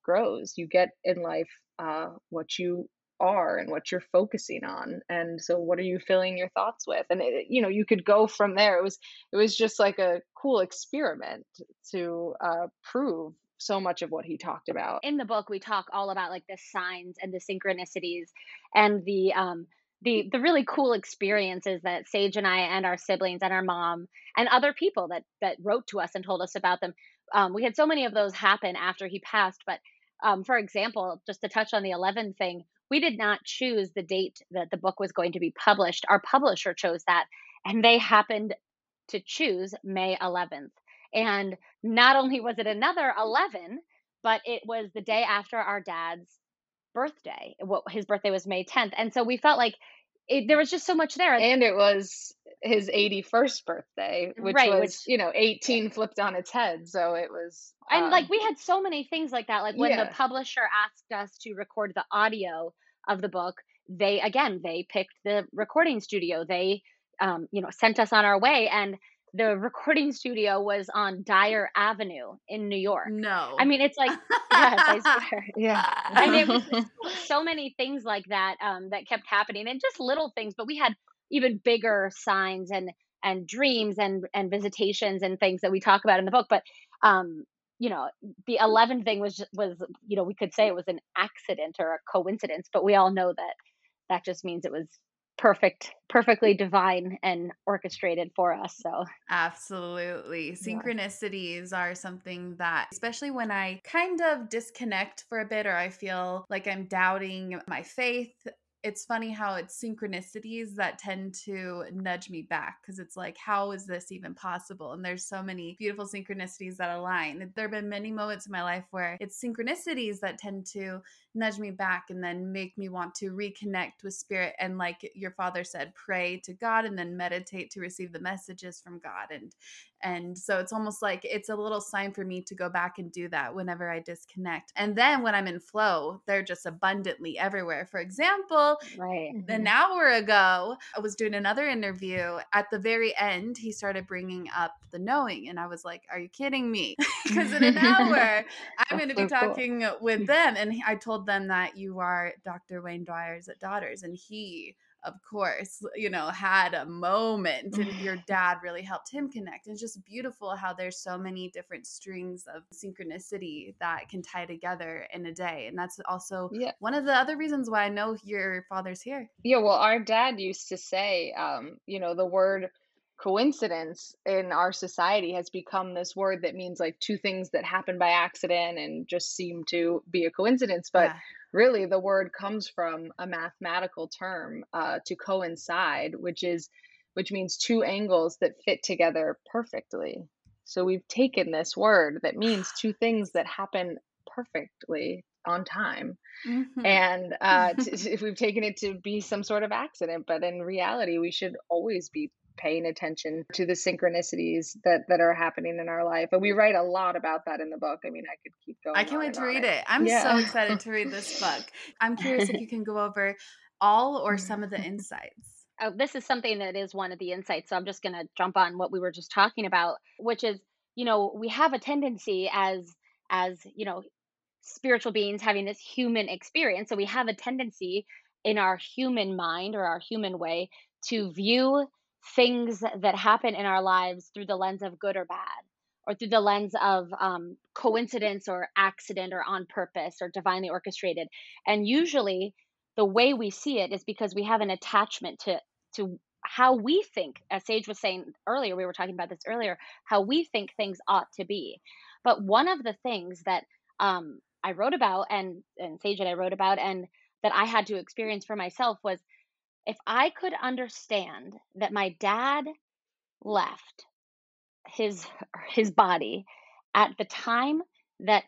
grows. You get in life uh, what you are and what you're focusing on and so what are you filling your thoughts with and it, you know you could go from there it was it was just like a cool experiment to uh, prove so much of what he talked about in the book we talk all about like the signs and the synchronicities and the um the the really cool experiences that Sage and I and our siblings and our mom and other people that that wrote to us and told us about them. Um, we had so many of those happen after he passed. But um, for example, just to touch on the 11 thing, we did not choose the date that the book was going to be published. Our publisher chose that, and they happened to choose May 11th. And not only was it another 11, but it was the day after our dad's birthday. His birthday was May 10th, and so we felt like it, there was just so much there. And it was his 81st birthday, which right, was which, you know 18 flipped on its head. So it was, and um, like we had so many things like that. Like when yeah. the publisher asked us to record the audio of the book, they again they picked the recording studio. They um, you know sent us on our way and the recording studio was on Dyer Avenue in New York. No. I mean, it's like, yes, I swear. Yeah. and it was so many things like that um, that kept happening and just little things, but we had even bigger signs and, and dreams and, and visitations and things that we talk about in the book. But, um, you know, the 11 thing was, was, you know, we could say it was an accident or a coincidence, but we all know that that just means it was perfect perfectly divine and orchestrated for us so absolutely synchronicities yeah. are something that especially when i kind of disconnect for a bit or i feel like i'm doubting my faith it's funny how it's synchronicities that tend to nudge me back because it's like, how is this even possible? And there's so many beautiful synchronicities that align. There have been many moments in my life where it's synchronicities that tend to nudge me back and then make me want to reconnect with spirit. And like your father said, pray to God and then meditate to receive the messages from God. And and so it's almost like it's a little sign for me to go back and do that whenever I disconnect. And then when I'm in flow, they're just abundantly everywhere. For example, right. an mm-hmm. hour ago, I was doing another interview. At the very end, he started bringing up the knowing. And I was like, Are you kidding me? Because in an hour, I'm going to be so talking cool. with them. And I told them that you are Dr. Wayne Dyer's daughters. And he of course, you know, had a moment and your dad really helped him connect. And it's just beautiful how there's so many different strings of synchronicity that can tie together in a day. And that's also yeah. one of the other reasons why I know your father's here. Yeah, well, our dad used to say, um, you know, the word coincidence in our society has become this word that means like two things that happen by accident and just seem to be a coincidence. But yeah really the word comes from a mathematical term uh, to coincide which is which means two angles that fit together perfectly so we've taken this word that means two things that happen perfectly on time mm-hmm. and uh, t- we've taken it to be some sort of accident but in reality we should always be paying attention to the synchronicities that that are happening in our life and we write a lot about that in the book i mean i could keep going i can't wait to read it, it. i'm yeah. so excited to read this book i'm curious if you can go over all or mm-hmm. some of the insights oh, this is something that is one of the insights so i'm just going to jump on what we were just talking about which is you know we have a tendency as as you know spiritual beings having this human experience so we have a tendency in our human mind or our human way to view things that happen in our lives through the lens of good or bad or through the lens of um, coincidence or accident or on purpose or divinely orchestrated. And usually the way we see it is because we have an attachment to to how we think as sage was saying earlier we were talking about this earlier how we think things ought to be. But one of the things that um, i wrote about and and sage and i wrote about and that i had to experience for myself was if I could understand that my dad left his his body at the time that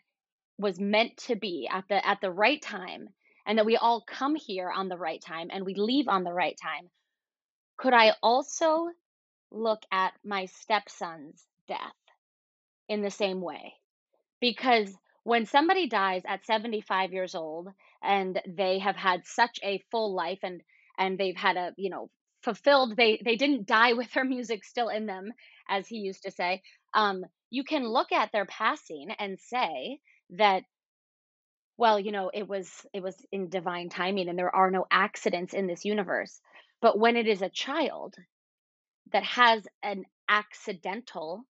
was meant to be at the at the right time and that we all come here on the right time and we leave on the right time could i also look at my stepson's death in the same way? Because when somebody dies at 75 years old and they have had such a full life and and they've had a you know fulfilled they they didn't die with their music still in them as he used to say um, you can look at their passing and say that well you know it was it was in divine timing and there are no accidents in this universe. But when it is a child that has an accidental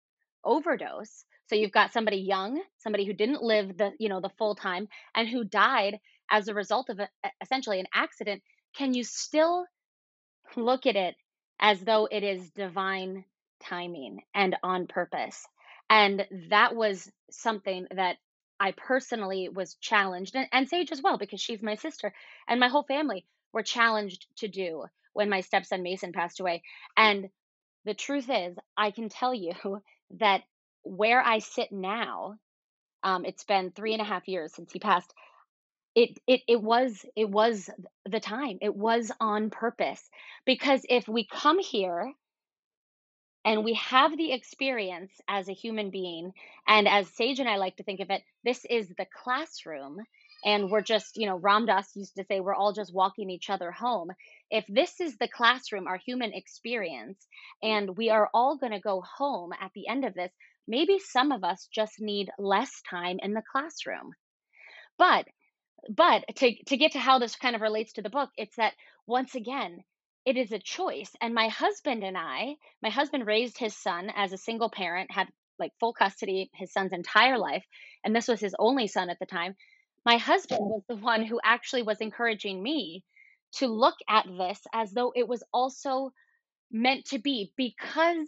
overdose so you've got somebody young somebody who didn't live the you know the full time and who died as a result of a, essentially an accident can you still look at it as though it is divine timing and on purpose? And that was something that I personally was challenged, and, and Sage as well, because she's my sister, and my whole family were challenged to do when my stepson Mason passed away. And the truth is, I can tell you that where I sit now, um, it's been three and a half years since he passed it it it was it was the time. It was on purpose. Because if we come here and we have the experience as a human being and as sage and i like to think of it this is the classroom and we're just you know ram dass used to say we're all just walking each other home. If this is the classroom our human experience and we are all going to go home at the end of this maybe some of us just need less time in the classroom. But but to to get to how this kind of relates to the book it's that once again it is a choice and my husband and i my husband raised his son as a single parent had like full custody his son's entire life and this was his only son at the time. My husband was the one who actually was encouraging me to look at this as though it was also meant to be because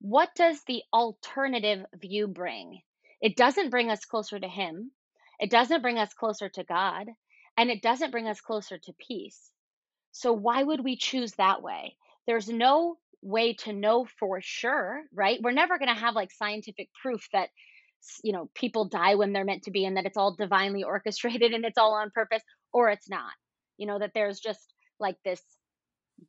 what does the alternative view bring? It doesn't bring us closer to him it doesn't bring us closer to God and it doesn't bring us closer to peace. So why would we choose that way? There's no way to know for sure, right? We're never going to have like scientific proof that you know people die when they're meant to be and that it's all divinely orchestrated and it's all on purpose or it's not. You know that there's just like this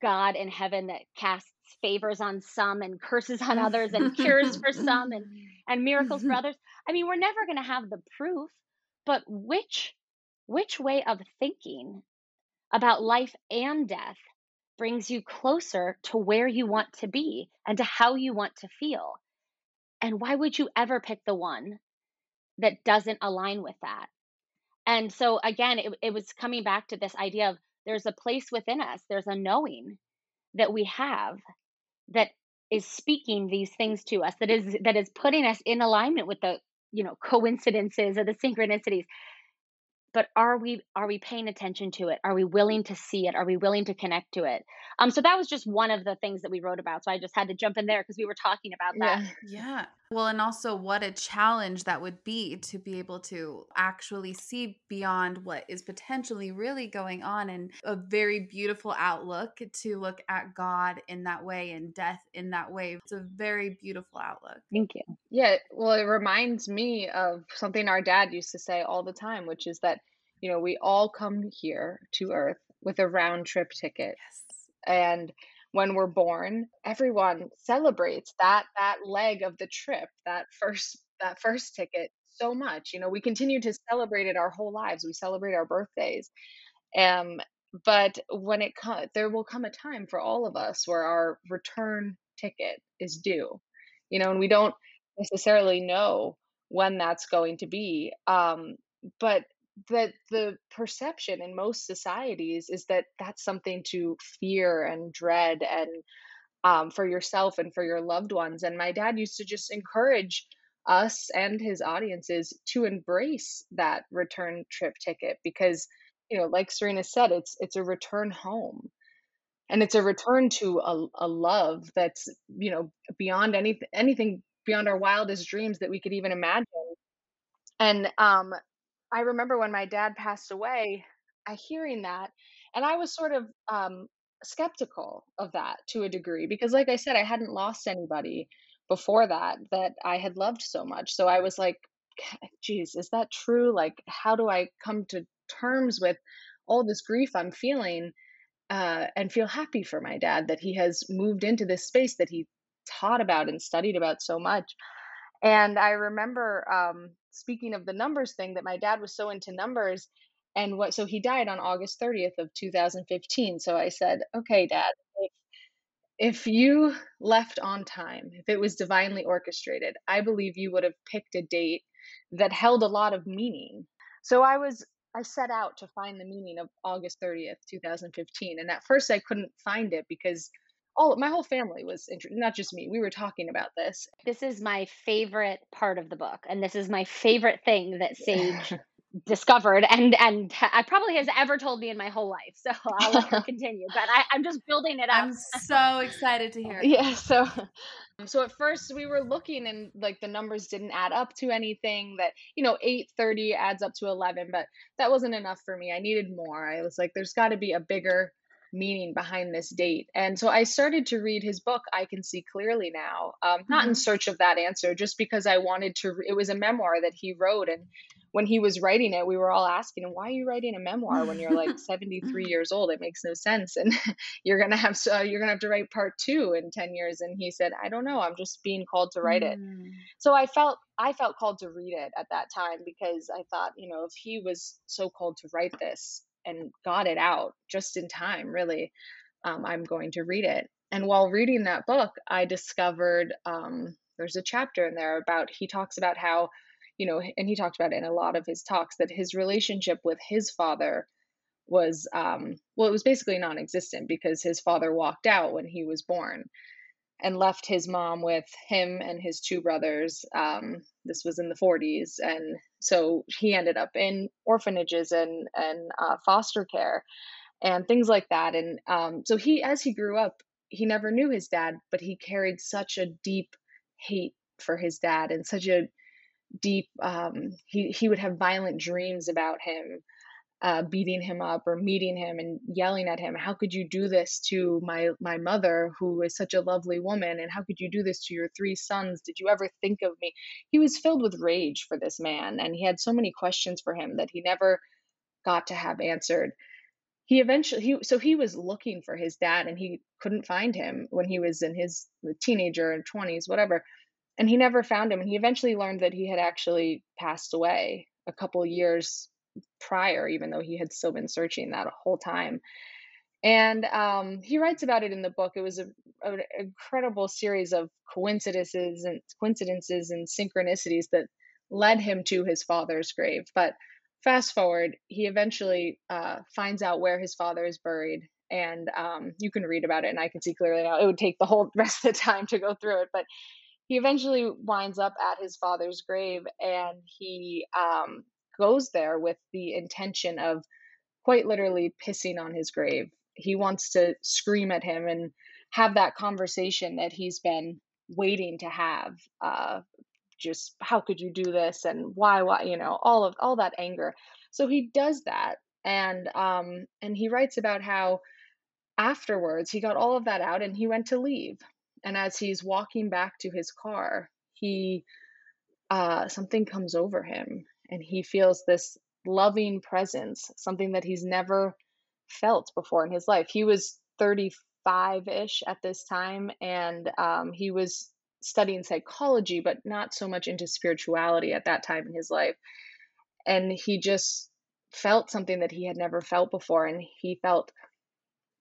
God in heaven that casts favors on some and curses on others and cures for some and and miracles for others. I mean, we're never going to have the proof, but which which way of thinking about life and death brings you closer to where you want to be and to how you want to feel? And why would you ever pick the one that doesn't align with that? And so again, it, it was coming back to this idea of there's a place within us, there's a knowing that we have that is speaking these things to us that is that is putting us in alignment with the you know coincidences or the synchronicities. But are we are we paying attention to it? Are we willing to see it? Are we willing to connect to it? Um so that was just one of the things that we wrote about. So i just had to jump in there because we were talking about that. Yeah. yeah well and also what a challenge that would be to be able to actually see beyond what is potentially really going on and a very beautiful outlook to look at god in that way and death in that way it's a very beautiful outlook thank you yeah well it reminds me of something our dad used to say all the time which is that you know, we all come here to Earth with a round trip ticket. Yes. And when we're born, everyone celebrates that that leg of the trip, that first that first ticket so much. You know, we continue to celebrate it our whole lives. We celebrate our birthdays. Um, but when it comes, there will come a time for all of us where our return ticket is due. You know, and we don't necessarily know when that's going to be. Um, but that the perception in most societies is that that's something to fear and dread and um, for yourself and for your loved ones. And my dad used to just encourage us and his audiences to embrace that return trip ticket because, you know, like Serena said, it's it's a return home. And it's a return to a, a love that's, you know, beyond anything anything beyond our wildest dreams that we could even imagine. And um, I remember when my dad passed away, I hearing that, and I was sort of um, skeptical of that to a degree because, like I said, I hadn't lost anybody before that that I had loved so much. So I was like, geez, is that true? Like, how do I come to terms with all this grief I'm feeling uh, and feel happy for my dad that he has moved into this space that he taught about and studied about so much? And I remember um, speaking of the numbers thing that my dad was so into numbers and what so he died on August 30th of 2015. So I said, "Okay, dad, if if you left on time, if it was divinely orchestrated, I believe you would have picked a date that held a lot of meaning." So I was I set out to find the meaning of August 30th, 2015, and at first I couldn't find it because all my whole family was interested, not just me. We were talking about this. This is my favorite part of the book, and this is my favorite thing that Sage discovered and and I probably has ever told me in my whole life. So I'll let her continue. But I, am just building it up. I'm so excited to hear. It. Yeah. So so at first we were looking and like the numbers didn't add up to anything that you know 830 adds up to 11 but that wasn't enough for me i needed more i was like there's got to be a bigger meaning behind this date. And so I started to read his book, I Can See Clearly Now, um, not mm-hmm. in search of that answer, just because I wanted to. It was a memoir that he wrote. And when he was writing it, we were all asking him, why are you writing a memoir when you're like 73 years old? It makes no sense. And you're going to have, uh, you're going to have to write part two in 10 years. And he said, I don't know. I'm just being called to write mm. it. So I felt, I felt called to read it at that time because I thought, you know, if he was so called to write this, and got it out just in time, really. Um, I'm going to read it. And while reading that book, I discovered um, there's a chapter in there about he talks about how, you know, and he talked about in a lot of his talks that his relationship with his father was, um, well, it was basically non existent because his father walked out when he was born and left his mom with him and his two brothers. Um, this was in the 40s, and so he ended up in orphanages and and uh, foster care and things like that. And um, so he, as he grew up, he never knew his dad, but he carried such a deep hate for his dad and such a deep. Um, he he would have violent dreams about him. Uh, beating him up or meeting him and yelling at him how could you do this to my my mother who is such a lovely woman? And how could you do this to your three sons? Did you ever think of me? He was filled with rage for this man and he had so many questions for him that he never got to have answered. He eventually he so he was looking for his dad and he couldn't find him when he was in his teenager and 20s whatever and he never found him. And he eventually learned that he had actually passed away a couple years prior even though he had still been searching that whole time and um, he writes about it in the book it was a, an incredible series of coincidences and coincidences and synchronicities that led him to his father's grave but fast forward, he eventually uh, finds out where his father is buried. And um, you can read about it, and I can see clearly now. It would take the whole rest of the time to go through it, but he eventually winds up at his father's grave, and he um, goes there with the intention of quite literally pissing on his grave. He wants to scream at him and have that conversation that he's been waiting to have uh, just how could you do this? And why why? You know all of all that anger. So he does that and um and he writes about how afterwards he got all of that out and he went to leave. And as he's walking back to his car he uh something comes over him and he feels this loving presence something that he's never felt before in his life he was 35 ish at this time and um, he was studying psychology, but not so much into spirituality at that time in his life. And he just felt something that he had never felt before. And he felt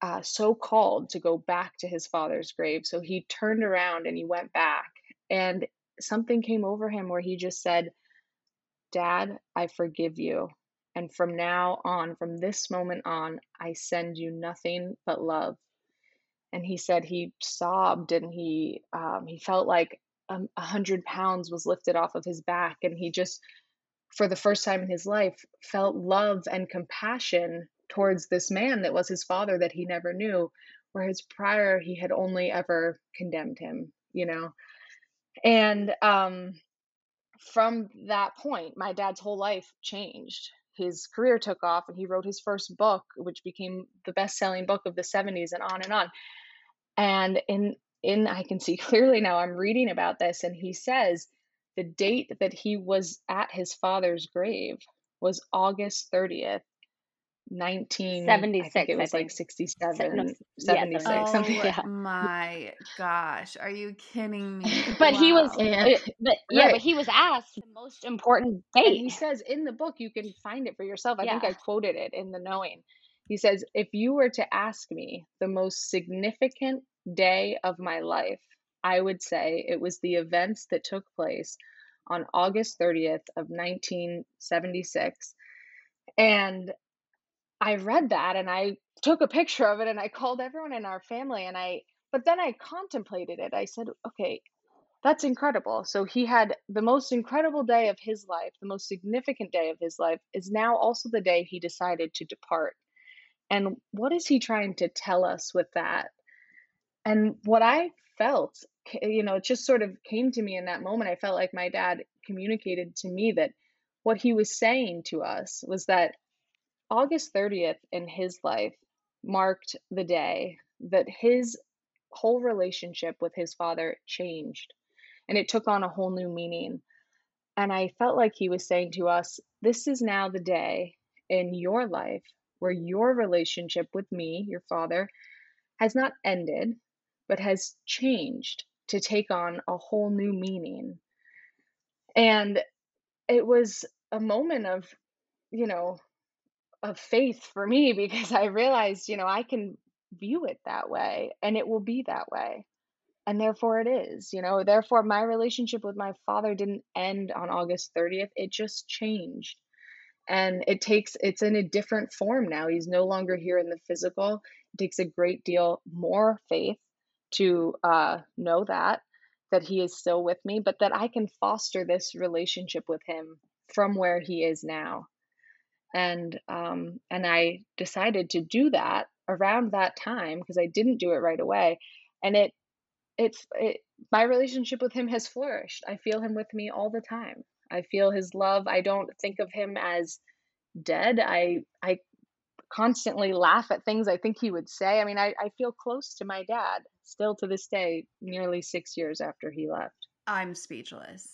uh, so called to go back to his father's grave. So he turned around and he went back. And something came over him where he just said, Dad, I forgive you. And from now on, from this moment on, I send you nothing but love and he said he sobbed and he um, he felt like a hundred pounds was lifted off of his back and he just for the first time in his life felt love and compassion towards this man that was his father that he never knew whereas prior he had only ever condemned him you know and um, from that point my dad's whole life changed. His career took off and he wrote his first book which became the best-selling book of the 70s and on and on. And in in I can see clearly now I'm reading about this and he says the date that he was at his father's grave was August 30th 1976 I think it was like 67 no, 76 yeah, something oh my gosh are you kidding me but wow. he was and, uh, but, yeah right. but he was asked the most important date and he says in the book you can find it for yourself i yeah. think i quoted it in the knowing he says, If you were to ask me the most significant day of my life, I would say it was the events that took place on August 30th of 1976. And I read that and I took a picture of it and I called everyone in our family and I but then I contemplated it. I said, okay, that's incredible. So he had the most incredible day of his life, the most significant day of his life is now also the day he decided to depart. And what is he trying to tell us with that? And what I felt, you know, it just sort of came to me in that moment. I felt like my dad communicated to me that what he was saying to us was that August 30th in his life marked the day that his whole relationship with his father changed and it took on a whole new meaning. And I felt like he was saying to us, This is now the day in your life where your relationship with me, your father, has not ended, but has changed to take on a whole new meaning. And it was a moment of, you know, of faith for me because I realized, you know, I can view it that way and it will be that way. And therefore it is, you know, therefore my relationship with my father didn't end on August 30th. It just changed and it takes it's in a different form now he's no longer here in the physical it takes a great deal more faith to uh, know that that he is still with me but that i can foster this relationship with him from where he is now and um, and i decided to do that around that time because i didn't do it right away and it it's it, my relationship with him has flourished i feel him with me all the time I feel his love. I don't think of him as dead. I I constantly laugh at things I think he would say. I mean, I, I feel close to my dad still to this day, nearly six years after he left. I'm speechless.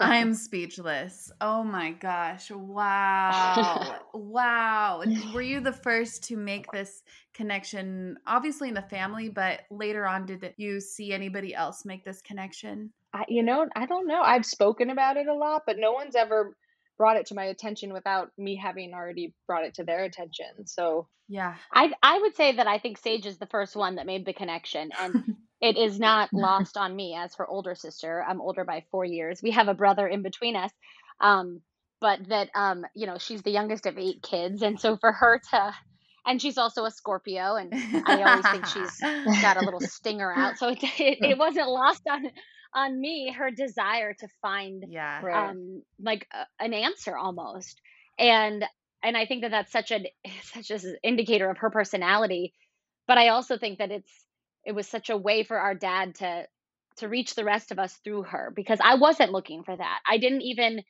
I'm speechless. Oh my gosh. Wow. wow. Were you the first to make this connection, obviously in the family, but later on, did you see anybody else make this connection? I, you know, I don't know. I've spoken about it a lot, but no one's ever brought it to my attention without me having already brought it to their attention. So yeah, I I would say that I think Sage is the first one that made the connection, and it is not lost on me as her older sister. I'm older by four years. We have a brother in between us, um, but that um, you know she's the youngest of eight kids, and so for her to and she's also a Scorpio, and I always think she's got a little stinger out. So it, it, it wasn't lost on on me her desire to find yeah um like a, an answer almost and and i think that that's such an such an indicator of her personality but i also think that it's it was such a way for our dad to to reach the rest of us through her because i wasn't looking for that i didn't even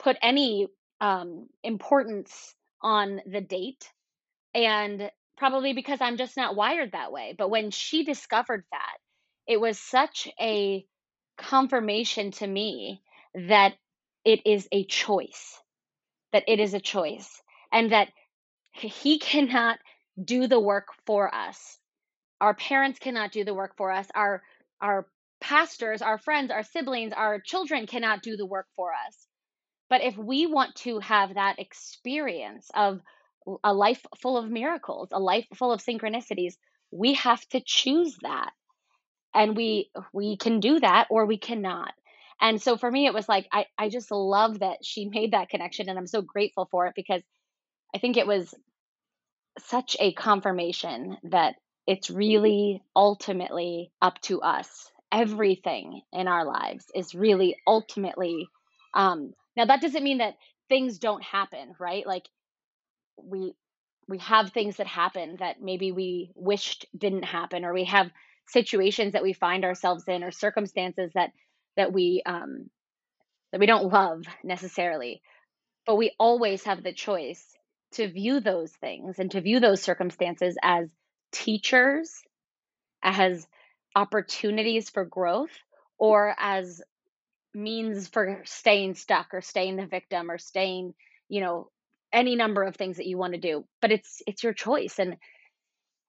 put any um importance on the date and probably because i'm just not wired that way but when she discovered that it was such a confirmation to me that it is a choice, that it is a choice, and that He cannot do the work for us. Our parents cannot do the work for us. Our our pastors, our friends, our siblings, our children cannot do the work for us. But if we want to have that experience of a life full of miracles, a life full of synchronicities, we have to choose that and we we can do that or we cannot and so for me it was like i i just love that she made that connection and i'm so grateful for it because i think it was such a confirmation that it's really ultimately up to us. Everything in our lives is really ultimately um now that doesn't mean that things don't happen right? Like we we have things that happen that maybe we wished didn't happen or we have situations that we find ourselves in or circumstances that that we um that we don't love necessarily. But we always have the choice to view those things and to view those circumstances as teachers as opportunities for growth or as means for staying stuck or staying the victim or staying you know any number of things that you want to do but it's it's your choice and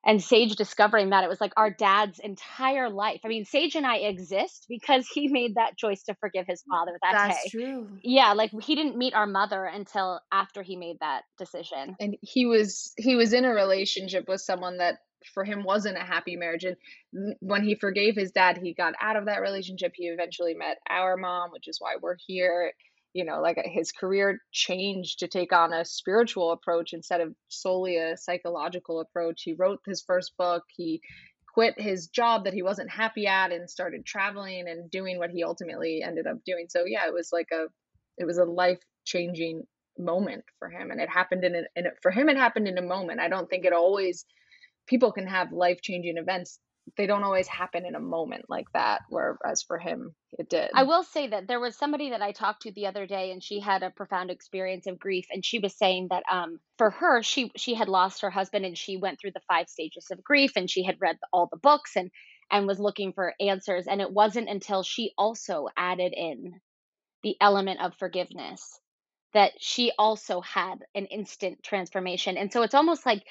and Saje discovering that it was like our dad's entire life. I mean, Saje and I exist because he made that choice to forgive his mm, father that That's day. true. Yeah, like he didn't meet our mother until after he made that decision. And he was he was in a relationship with someone that for him wasn't a happy marriage. And when he forgave his dad, he got out of that relationship. He eventually met our mom, which is why we're here. You know like his career changed to take on a spiritual approach instead of solely a psychological approach. He wrote his first book. He quit his job that he wasn't happy at and started traveling and doing what he ultimately ended up doing. So yeah it was like a it was a life changing moment for him. And it happened in, a, in a, for him it happened in a moment. I don't think it always people can have life changing events they don't always happen in a moment like that whereas for him it did. I will say that there was somebody that I talked to the other day and she had a profound experience of grief and she was saying that um for her she she had lost her husband and she went through the five stages of grief and she had read all the books and and was looking for answers and it wasn't until she also added in the element of forgiveness that she also had an instant transformation. And so it's almost like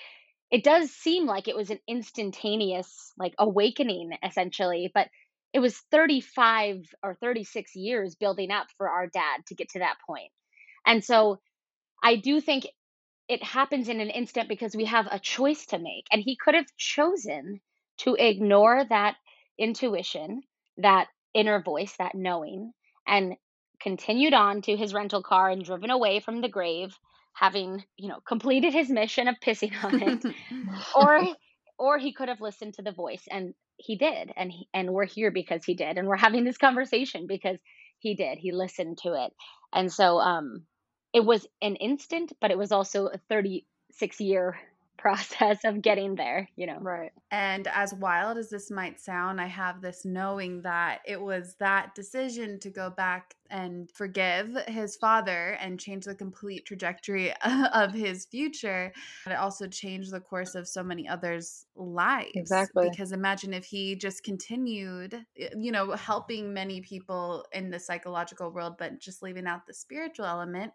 it does seem like it was an instantaneous like awakening essentially but it was 35 or 36 years building up for our dad to get to that point. And so i do think it happens in an instant because we have a choice to make and he could have chosen to ignore that intuition that inner voice that knowing and continued on to his rental car and driven away from the grave having you know completed his mission of pissing on it. Or or he could have listened to the voice and he did and he, and we're here because he did and we're having this conversation because he did he listened to it. And so um it was an instant but it was also a 36 year process of getting there, you know. Right. And as wild as this might sound, I have this knowing that it was that decision to go back and forgive his father and change the complete trajectory of his future. But it also changed the course of so many others' lives. Exactly. Because imagine if he just continued, you know, helping many people in the psychological world, but just leaving out the spiritual element.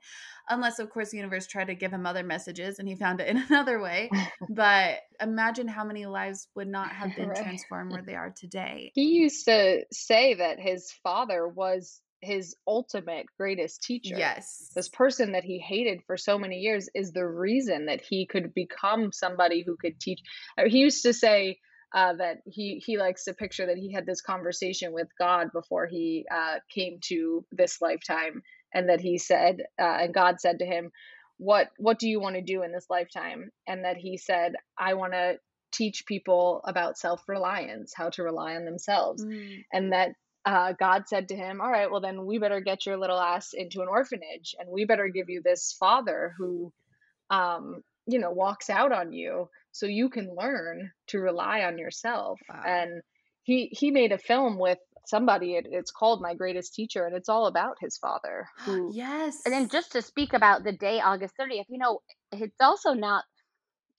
Unless, of course, the universe tried to give him other messages and he found it in another way. but imagine how many lives would not have been Right. transformed where they are today. He used to say that his father was his ultimate greatest teacher. Yes. This person that he hated for so many years is the reason that he could become somebody who could teach. uh, He used to say uh, that he he likes to picture that he had this conversation with God before he uh, came to this lifetime, and that he said, uh, and God said to him, "What what do you want to do in this lifetime?" And that he said, "I want to teach people about self reliance, how to rely on themselves." Mm. and that uh, God said to him, All right, well, then we better get your little ass into an orphanage and we better give you this father who, um, you know, walks out on you so you can learn to rely on yourself. Wow. And he, he made a film with somebody, it, it's called My Greatest Teacher, and it's all about his father who, yes. And then just to speak about the day August 30th, you know, it's also not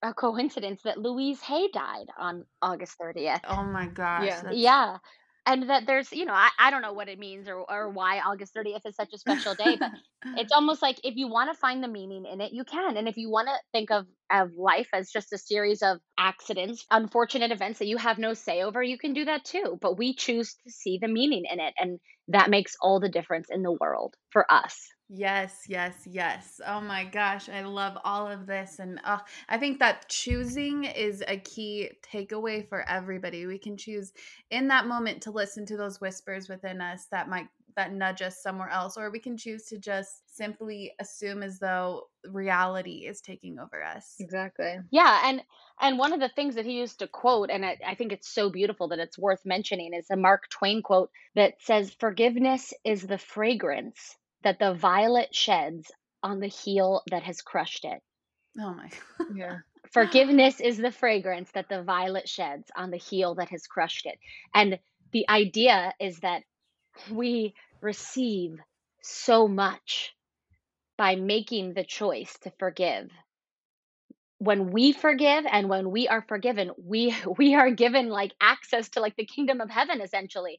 a coincidence that Louise Hay died on August 30th. oh my gosh. Yeah. Yeah. And that there's, you know, I, I don't know what it means or, or why August 30th is such a special day, but it's almost like if you want to find the meaning in it, you can. And if you want to think of, of life as just a series of accidents, unfortunate events that you have no say over, you can do that too. But we choose to see the meaning in it. And that makes all the difference in the world for us. Yes, yes, yes. Oh my gosh, I love all of this. And uh, I think that choosing is a key takeaway for everybody. We can choose in that moment to listen to those whispers within us that might that nudge us somewhere else, or we can choose to just simply assume as though reality is taking over us. exactly. Yeah, and and one of the things that he used to quote, and I, I think it's so beautiful that it's worth mentioning, is a Mark Twain quote that says, "Forgiveness is the fragrance that the violet sheds on the heel that has crushed it. Oh my. Yeah. Forgiveness is the fragrance that the violet sheds on the heel that has crushed it." And the idea is that we receive so much by making the choice to forgive. When we forgive and when we are forgiven we we are given like access to like the kingdom of heaven essentially.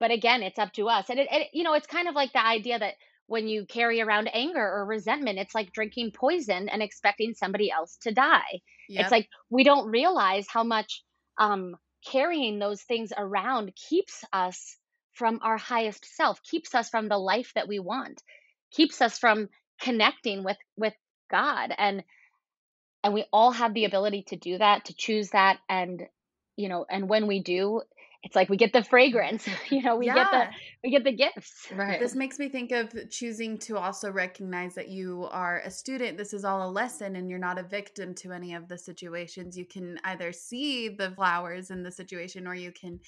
But again it's up to us. And it, it you know it's kind of like the idea that when you carry around anger or resentment it's like drinking poison and expecting somebody else to die. Yep. it's like we don't realize how much um carrying those things around keeps us from our highest self keeps us from the life that we want keeps us from connecting with with god and and we all have the ability to do that to choose that and you know and when we do it's like we get the fragrance you know we get the we get the gifts Right. This makes me think of choosing to also recognize that you are a student. This is all a lesson and you're not a victim to any of the situations. You can either see the flowers in the situation or you can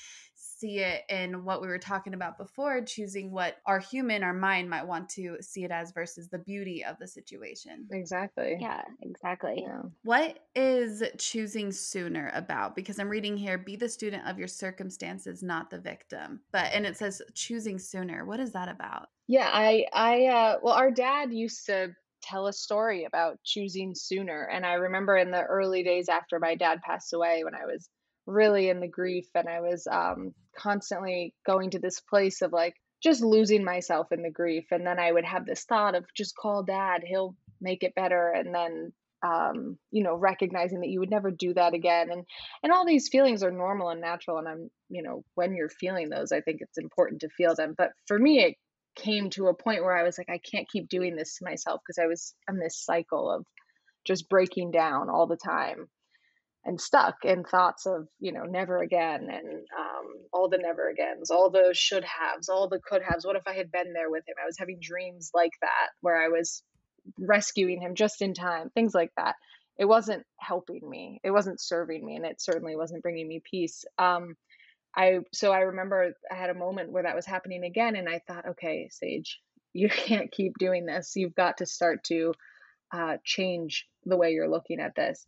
see it in what we were talking about before, choosing what our human, our mind might want to see it as versus the beauty of the situation. exactly. yeah exactly Yeah. What is choosing sooner about? Because I'm reading here, be the student of your circumstances, not the victim. But and it says choosing sooner. What is that about? Yeah, I I uh well our dad used to tell a story about choosing sooner and I remember in the early days after my dad passed away when I was really in the grief and I was um constantly going to this place of like just losing myself in the grief and then I would have this thought of just call dad, he'll make it better and then um you know recognizing that you would never do that again and and all these feelings are normal and natural and I'm you know when you're feeling those I think it's important to feel them but for me it came to a point where I was like, I can't keep doing this to myself because I was in this cycle of just breaking down all the time and stuck in thoughts of, you know, never again and um, all the never agains, all the should haves, all the could haves. What if I had been there with him? I was having dreams like that where I was rescuing him just in time, things like that. It wasn't helping me, it wasn't serving me, and it certainly wasn't bringing me peace. Um, I so I remember I had a moment where that was happening again, and I thought, okay, Saje, you can't keep doing this. You've got to start to uh, change the way you're looking at this.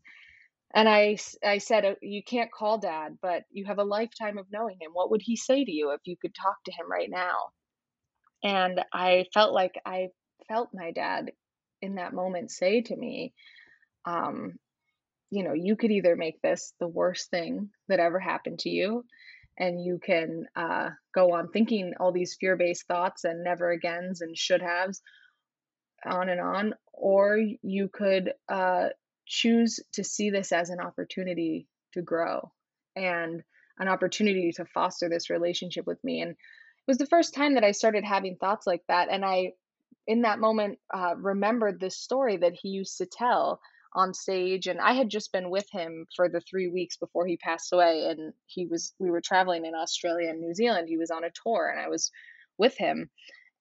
And I, I said, uh, You can't call dad, but you have a lifetime of knowing him. What would he say to you if you could talk to him right now? And I felt like I felt my dad in that moment say to me, um, you know, you could either make this the worst thing that ever happened to you, and you can uh, go on thinking all these fear based thoughts and never agains and should haves, on and on, or you could uh, choose to see this as an opportunity to grow and an opportunity to foster this relationship with me. And it was the first time that I started having thoughts like that. And I, in that moment, uh, remembered this story that he used to tell on stage and i had just been with him for the three weeks before he passed away and he was we were traveling in australia and new zealand he was on a tour and i was with him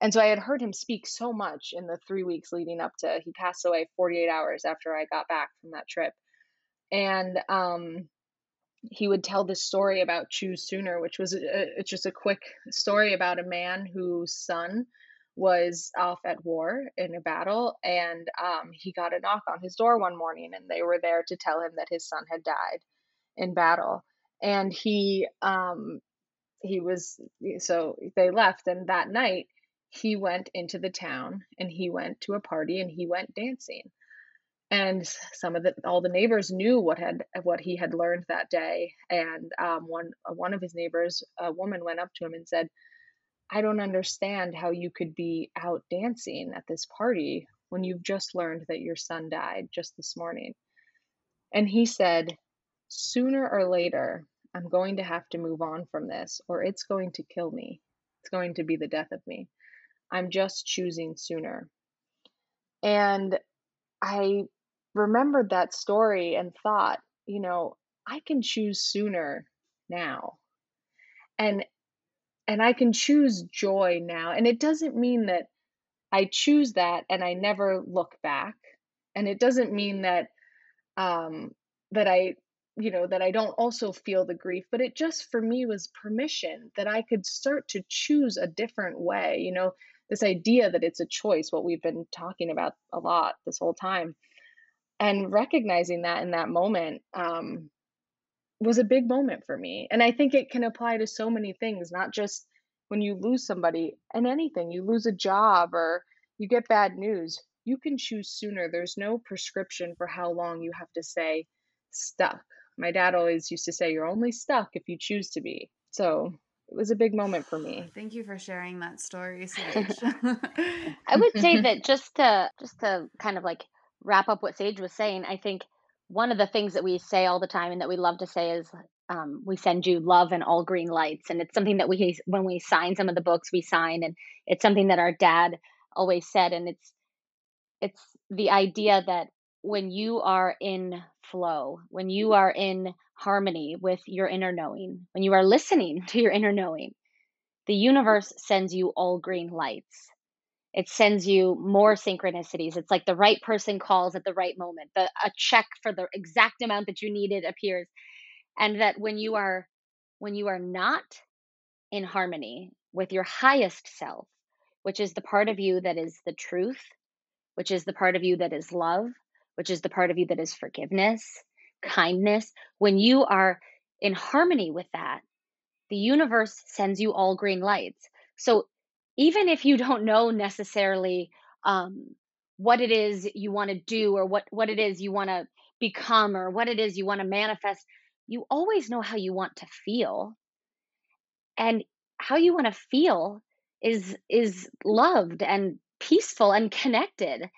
and so I had heard him speak so much in the three weeks leading up to he passed away 48 hours after I got back from that trip. And um, he would tell this story about Choose Sooner, which was a, it's just a quick story about a man whose son was off at war in a battle and um, he got a knock on his door one morning and they were there to tell him that his son had died in battle and he um, he was so they left and that night he went into the town and he went to a party and he went dancing. And some of the all the neighbors knew what had what he had learned that day. And um, one uh, one of his neighbors a woman went up to him and said i don't understand how you could be out dancing at this party when you've just learned that your son died just this morning. And he said sooner or later i'm going to have to move on from this or it's going to kill me. It's going to be the death of me I'm just choosing sooner. And I remembered that story and thought, you know, I can choose sooner now. And and I can choose joy now. And it doesn't mean that I choose that and I never look back. And it doesn't mean that um that I you know that I don't also feel the grief, but it just for me was permission that I could start to choose a different way. You know, this idea that it's a choice, what we've been talking about a lot this whole time. And recognizing that in that moment um, was a big moment for me. And I think it can apply to so many things, not just when you lose somebody and anything, you lose a job or you get bad news. You can choose sooner. There's no prescription for how long you have to say stuck. My dad always used to say, You're only stuck if you choose to be. So it was a big moment for me. Thank you for sharing that story, Saje. I would say that just to just to kind of like wrap up what Saje was saying, I think one of the things that we say all the time and that we love to say is um, we send you love and all green lights, and it's something that we when we sign some of the books we sign, and it's something that our dad always said, and it's it's the idea that when you are in flow, when you are in harmony with your inner knowing, when you are listening to your inner knowing, the universe sends you all green lights. It sends you more synchronicities. It's like the right person calls at the right moment. The a check for the exact amount that you needed appears. And that when you are when you are not in harmony with your highest self, which is the part of you that is the truth, which is the part of you that is love, which is the part of you that is forgiveness, kindness, when you are in harmony with that, the universe sends you all green lights. So even if you don't know necessarily um, what it is you want to do or what, what it is you want to become or what it is you want to manifest, you always know how you want to feel. And how you want to feel is is loved and peaceful and connected.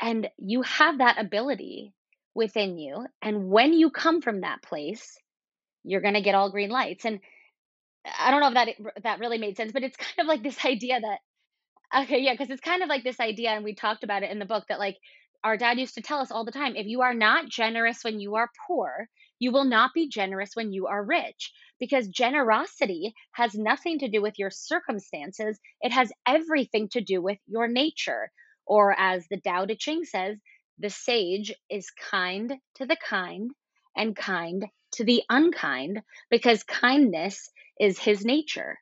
And you have that ability within you. And when you come from that place, you're going to get all green lights. And I don't know if that that really made sense, but it's kind of like this idea that okay, yeah, because it's kind of like this idea, and we talked about it in the book that like our dad used to tell us all the time: if you are not generous when you are poor, you will not be generous when you are rich. Because generosity has nothing to do with your circumstances; it has everything to do with your nature. Or as the Tao Te Ching says, the sage is kind to the kind and kind to the unkind because kindness is his nature.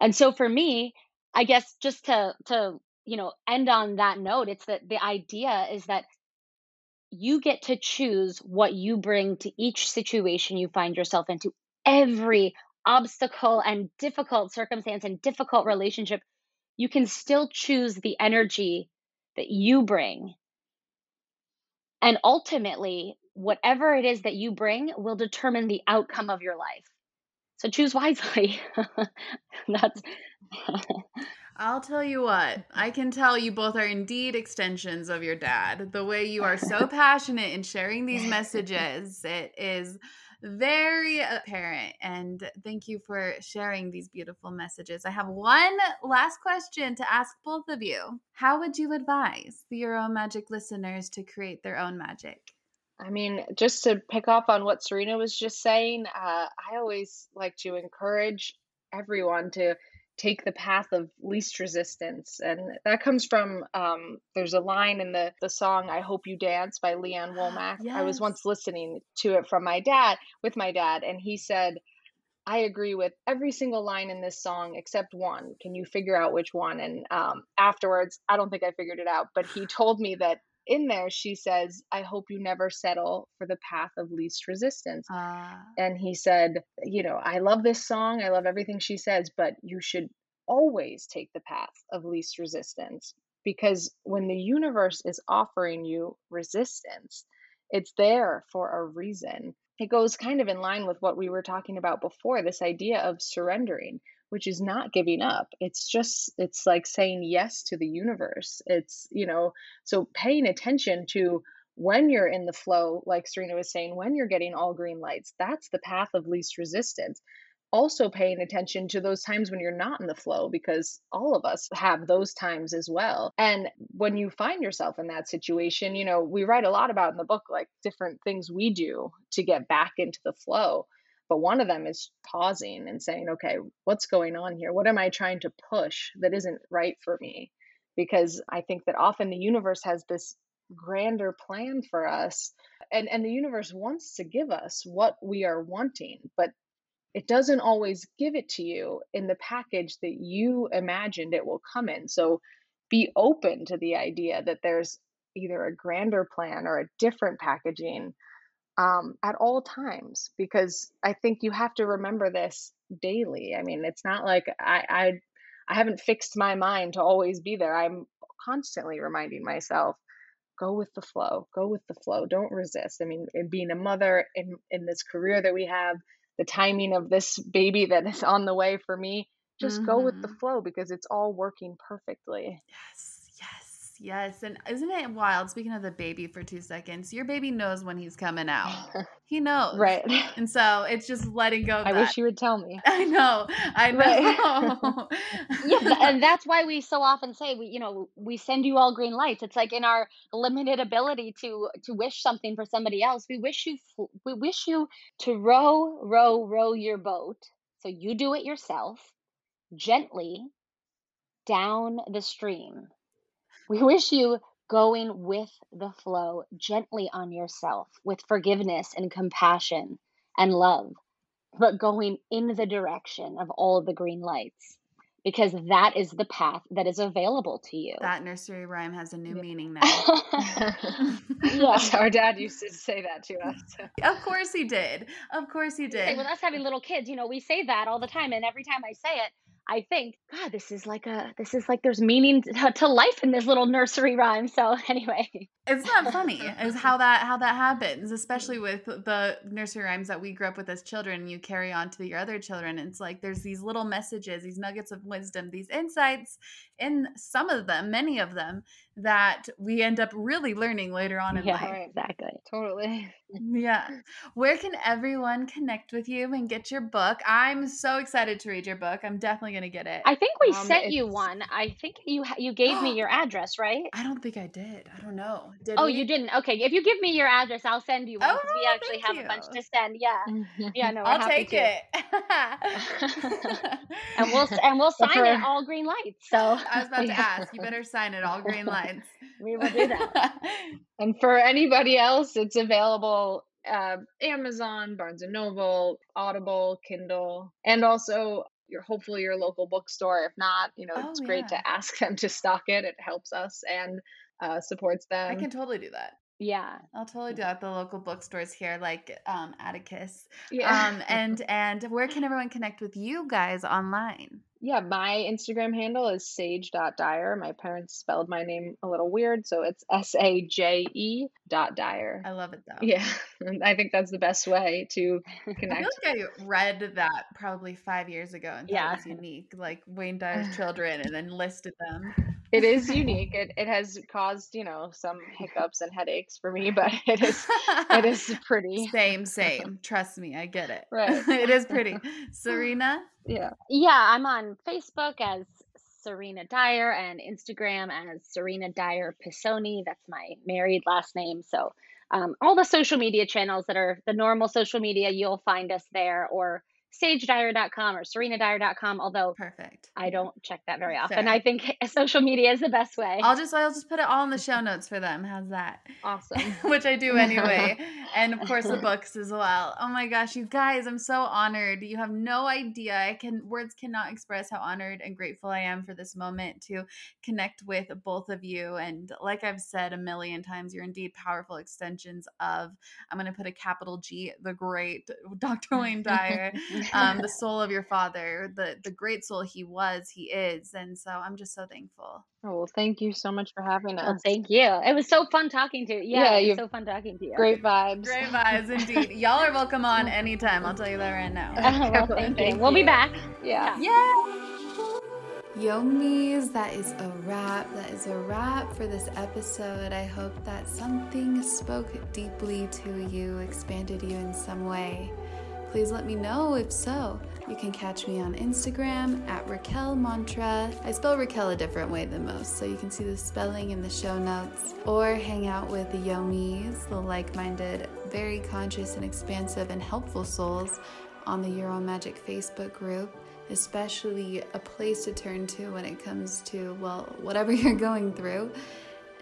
And so for me, I guess just to to you know, end on that note, it's that the idea is that you get to choose what you bring to each situation you find yourself into. Every obstacle and difficult circumstance and difficult relationship, you can still choose the energy that you bring. And ultimately, whatever it is that you bring will determine the outcome of your life. So choose wisely. That's I'll tell you what, I can tell you both are indeed extensions of your dad. The way you are so passionate in sharing these messages, it is very apparent. And thank you for sharing these beautiful messages. I have one last question to ask both of you. How would you advise the Your Own Magic listeners to create their own magic? I mean, just to pick up on what Serena was just saying, uh, I always like to encourage everyone to take the path of least resistance and that comes from um, there's a line in the, the song i hope you dance by lee ann womack. Yes. i was once listening to it from my dad with my dad and he said i agree with every single line in this song except one. Can you figure out which one? And um, afterwards i don't think i figured it out but he told me that in there she says i hope you never settle for the path of least resistance. Uh. and he said you know i love this song i love everything she says but you should always take the path of least resistance because when the universe is offering you resistance it's there for a reason. It goes kind of in line with what we were talking about before this idea of surrendering which is not giving up it's just it's like saying yes to the universe it's you know so paying attention to when you're in the flow like serena was saying when you're getting all green lights that's the path of least resistance also paying attention to those times when you're not in the flow because all of us have those times as well. And when you find yourself in that situation, you know, we write a lot about in the book like different things we do to get back into the flow. But one of them is pausing and saying, okay, what's going on here? What am I trying to push that isn't right for me? Because I think that often the universe has this grander plan for us and and the universe wants to give us what we are wanting but it doesn't always give it to you in the package that you imagined it will come in. So be open to the idea that there's either a grander plan or a different packaging um, at all times because I think you have to remember this daily. I mean, it's not like I, I I haven't fixed my mind to always be there. I'm constantly reminding myself go with the flow go with the flow don't resist i mean in being a mother in in this career that we have the timing of this baby that is on the way for me just mm-hmm. go with the mm-hmm. flow because it's all working perfectly yes yes. And isn't it wild? Speaking of the baby for two seconds, your baby knows when he's coming out. He knows. Right. And so it's just letting go. I wish you would tell me. I know. I know. Right. yeah, and that's why we so often say we, you know, we send you all green lights. It's like in our limited ability to to wish something for somebody else. We wish you we wish you to row, row, row your boat. So you do it yourself, gently down the stream we wish you going with the flow gently on yourself with forgiveness and compassion and love, but going in the direction of all the green lights because that is the path that is available to you. That nursery rhyme has a new meaning now. yes, our dad used to say that to us. of course he did. Of course he did. With us having little kids, you know, we say that all the time and every time I say it, I think, God, this is like a, this is like there's meaning to, to life in this little nursery rhyme. So anyway, it's not funny is how that how that happens, especially with the nursery rhymes that we grew up with as children. And you carry on to your other children. It's like there's these little messages, these nuggets of wisdom, these insights in some of them, many of them that we end up really learning later on in yeah, life. Exactly. Totally. yeah. Where can everyone connect with you and get your book? I'm so excited to read your book. I'm definitely going to get it. I think we um, sent you one. I think you you gave me your address, right? I don't think I did. I don't know. Did oh, we? you didn't. Okay. If you give me your address, I'll send you one oh, we actually have you. a bunch to send. Yeah. Yeah, no, I'll take to. it. and we'll and we'll sign it all green lights. So I was about to ask. You better sign it all green lights. we will do that. and for anybody else, it's available uh, Amazon, Barnes and Noble, Audible, Kindle, and also your hopefully your local bookstore. If not, you know, Oh, it's great yeah. to ask them to stock it. It helps us and uh, supports them. I can totally do that. Yeah. I'll totally do at the local bookstores here, like um, Atticus. yeah. Um, and and where can everyone connect with you guys online? yeah, my Instagram handle is saje.dyer. My parents spelled my name a little weird, so it's S A J E dot dyer. I love it though. Yeah, I think that's the best way to connect. I feel like I read that probably five years ago and thought Yeah. it was unique, like Wayne Dyer's children, and then listed them. It is unique. It, it has caused, you know, some hiccups and headaches for me, but it is it is pretty. Same, same. Trust me, I get it. Right. it is pretty. Serena, Yeah. Yeah, I'm on Facebook as Serena Dyer and Instagram as Serena Dyer Pisoni. That's my married last name. So um, all the social media channels that are the normal social media, you'll find us there or sajedyer.com or serenadyer.com, although perfect. I don't check that very often. Fair. I think social media is the best way. I'll just I'll just put it all in the show notes for them. How's that? Awesome. Which I do anyway. and of course the books as well. Oh my gosh, you guys, I'm so honored. You have no idea. I can words cannot express how honored and grateful I am for this moment to connect with both of you. And like I've said a million times, you're indeed powerful extensions of I'm gonna put a capital G, the great Dr. Wayne Dyer. Um, the soul of your father, the the great soul he was, he is, and so I'm just so thankful. Oh, well, thank you so much for having well, us. thank you. It was so fun talking to you. Yeah, Yeah, it was you've- so fun talking to you. Great vibes. Great vibes, indeed. Y'all are welcome on anytime. I'll tell you that right now. well, thank, Thank you. We'll be you. back. Yeah. Yeah. Yomis, that is a wrap. That is a wrap for this episode. I hope that something spoke deeply to you, expanded you in some way. Please let me know if so. You can catch me on Instagram at Raquel Mantra. I spell Raquel a different way than most, so you can see the spelling in the show notes. Or hang out with the Yomis, the like minded, very conscious and expansive and helpful souls on the Your Own Magic Facebook group, especially a place to turn to when it comes to, well, whatever you're going through.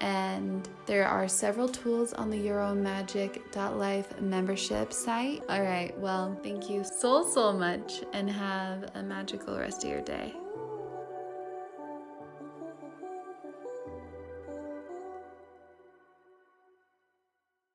And there are several tools on the Yourownmagic.life membership site. All right, well, thank you so, so much and have a magical rest of your day.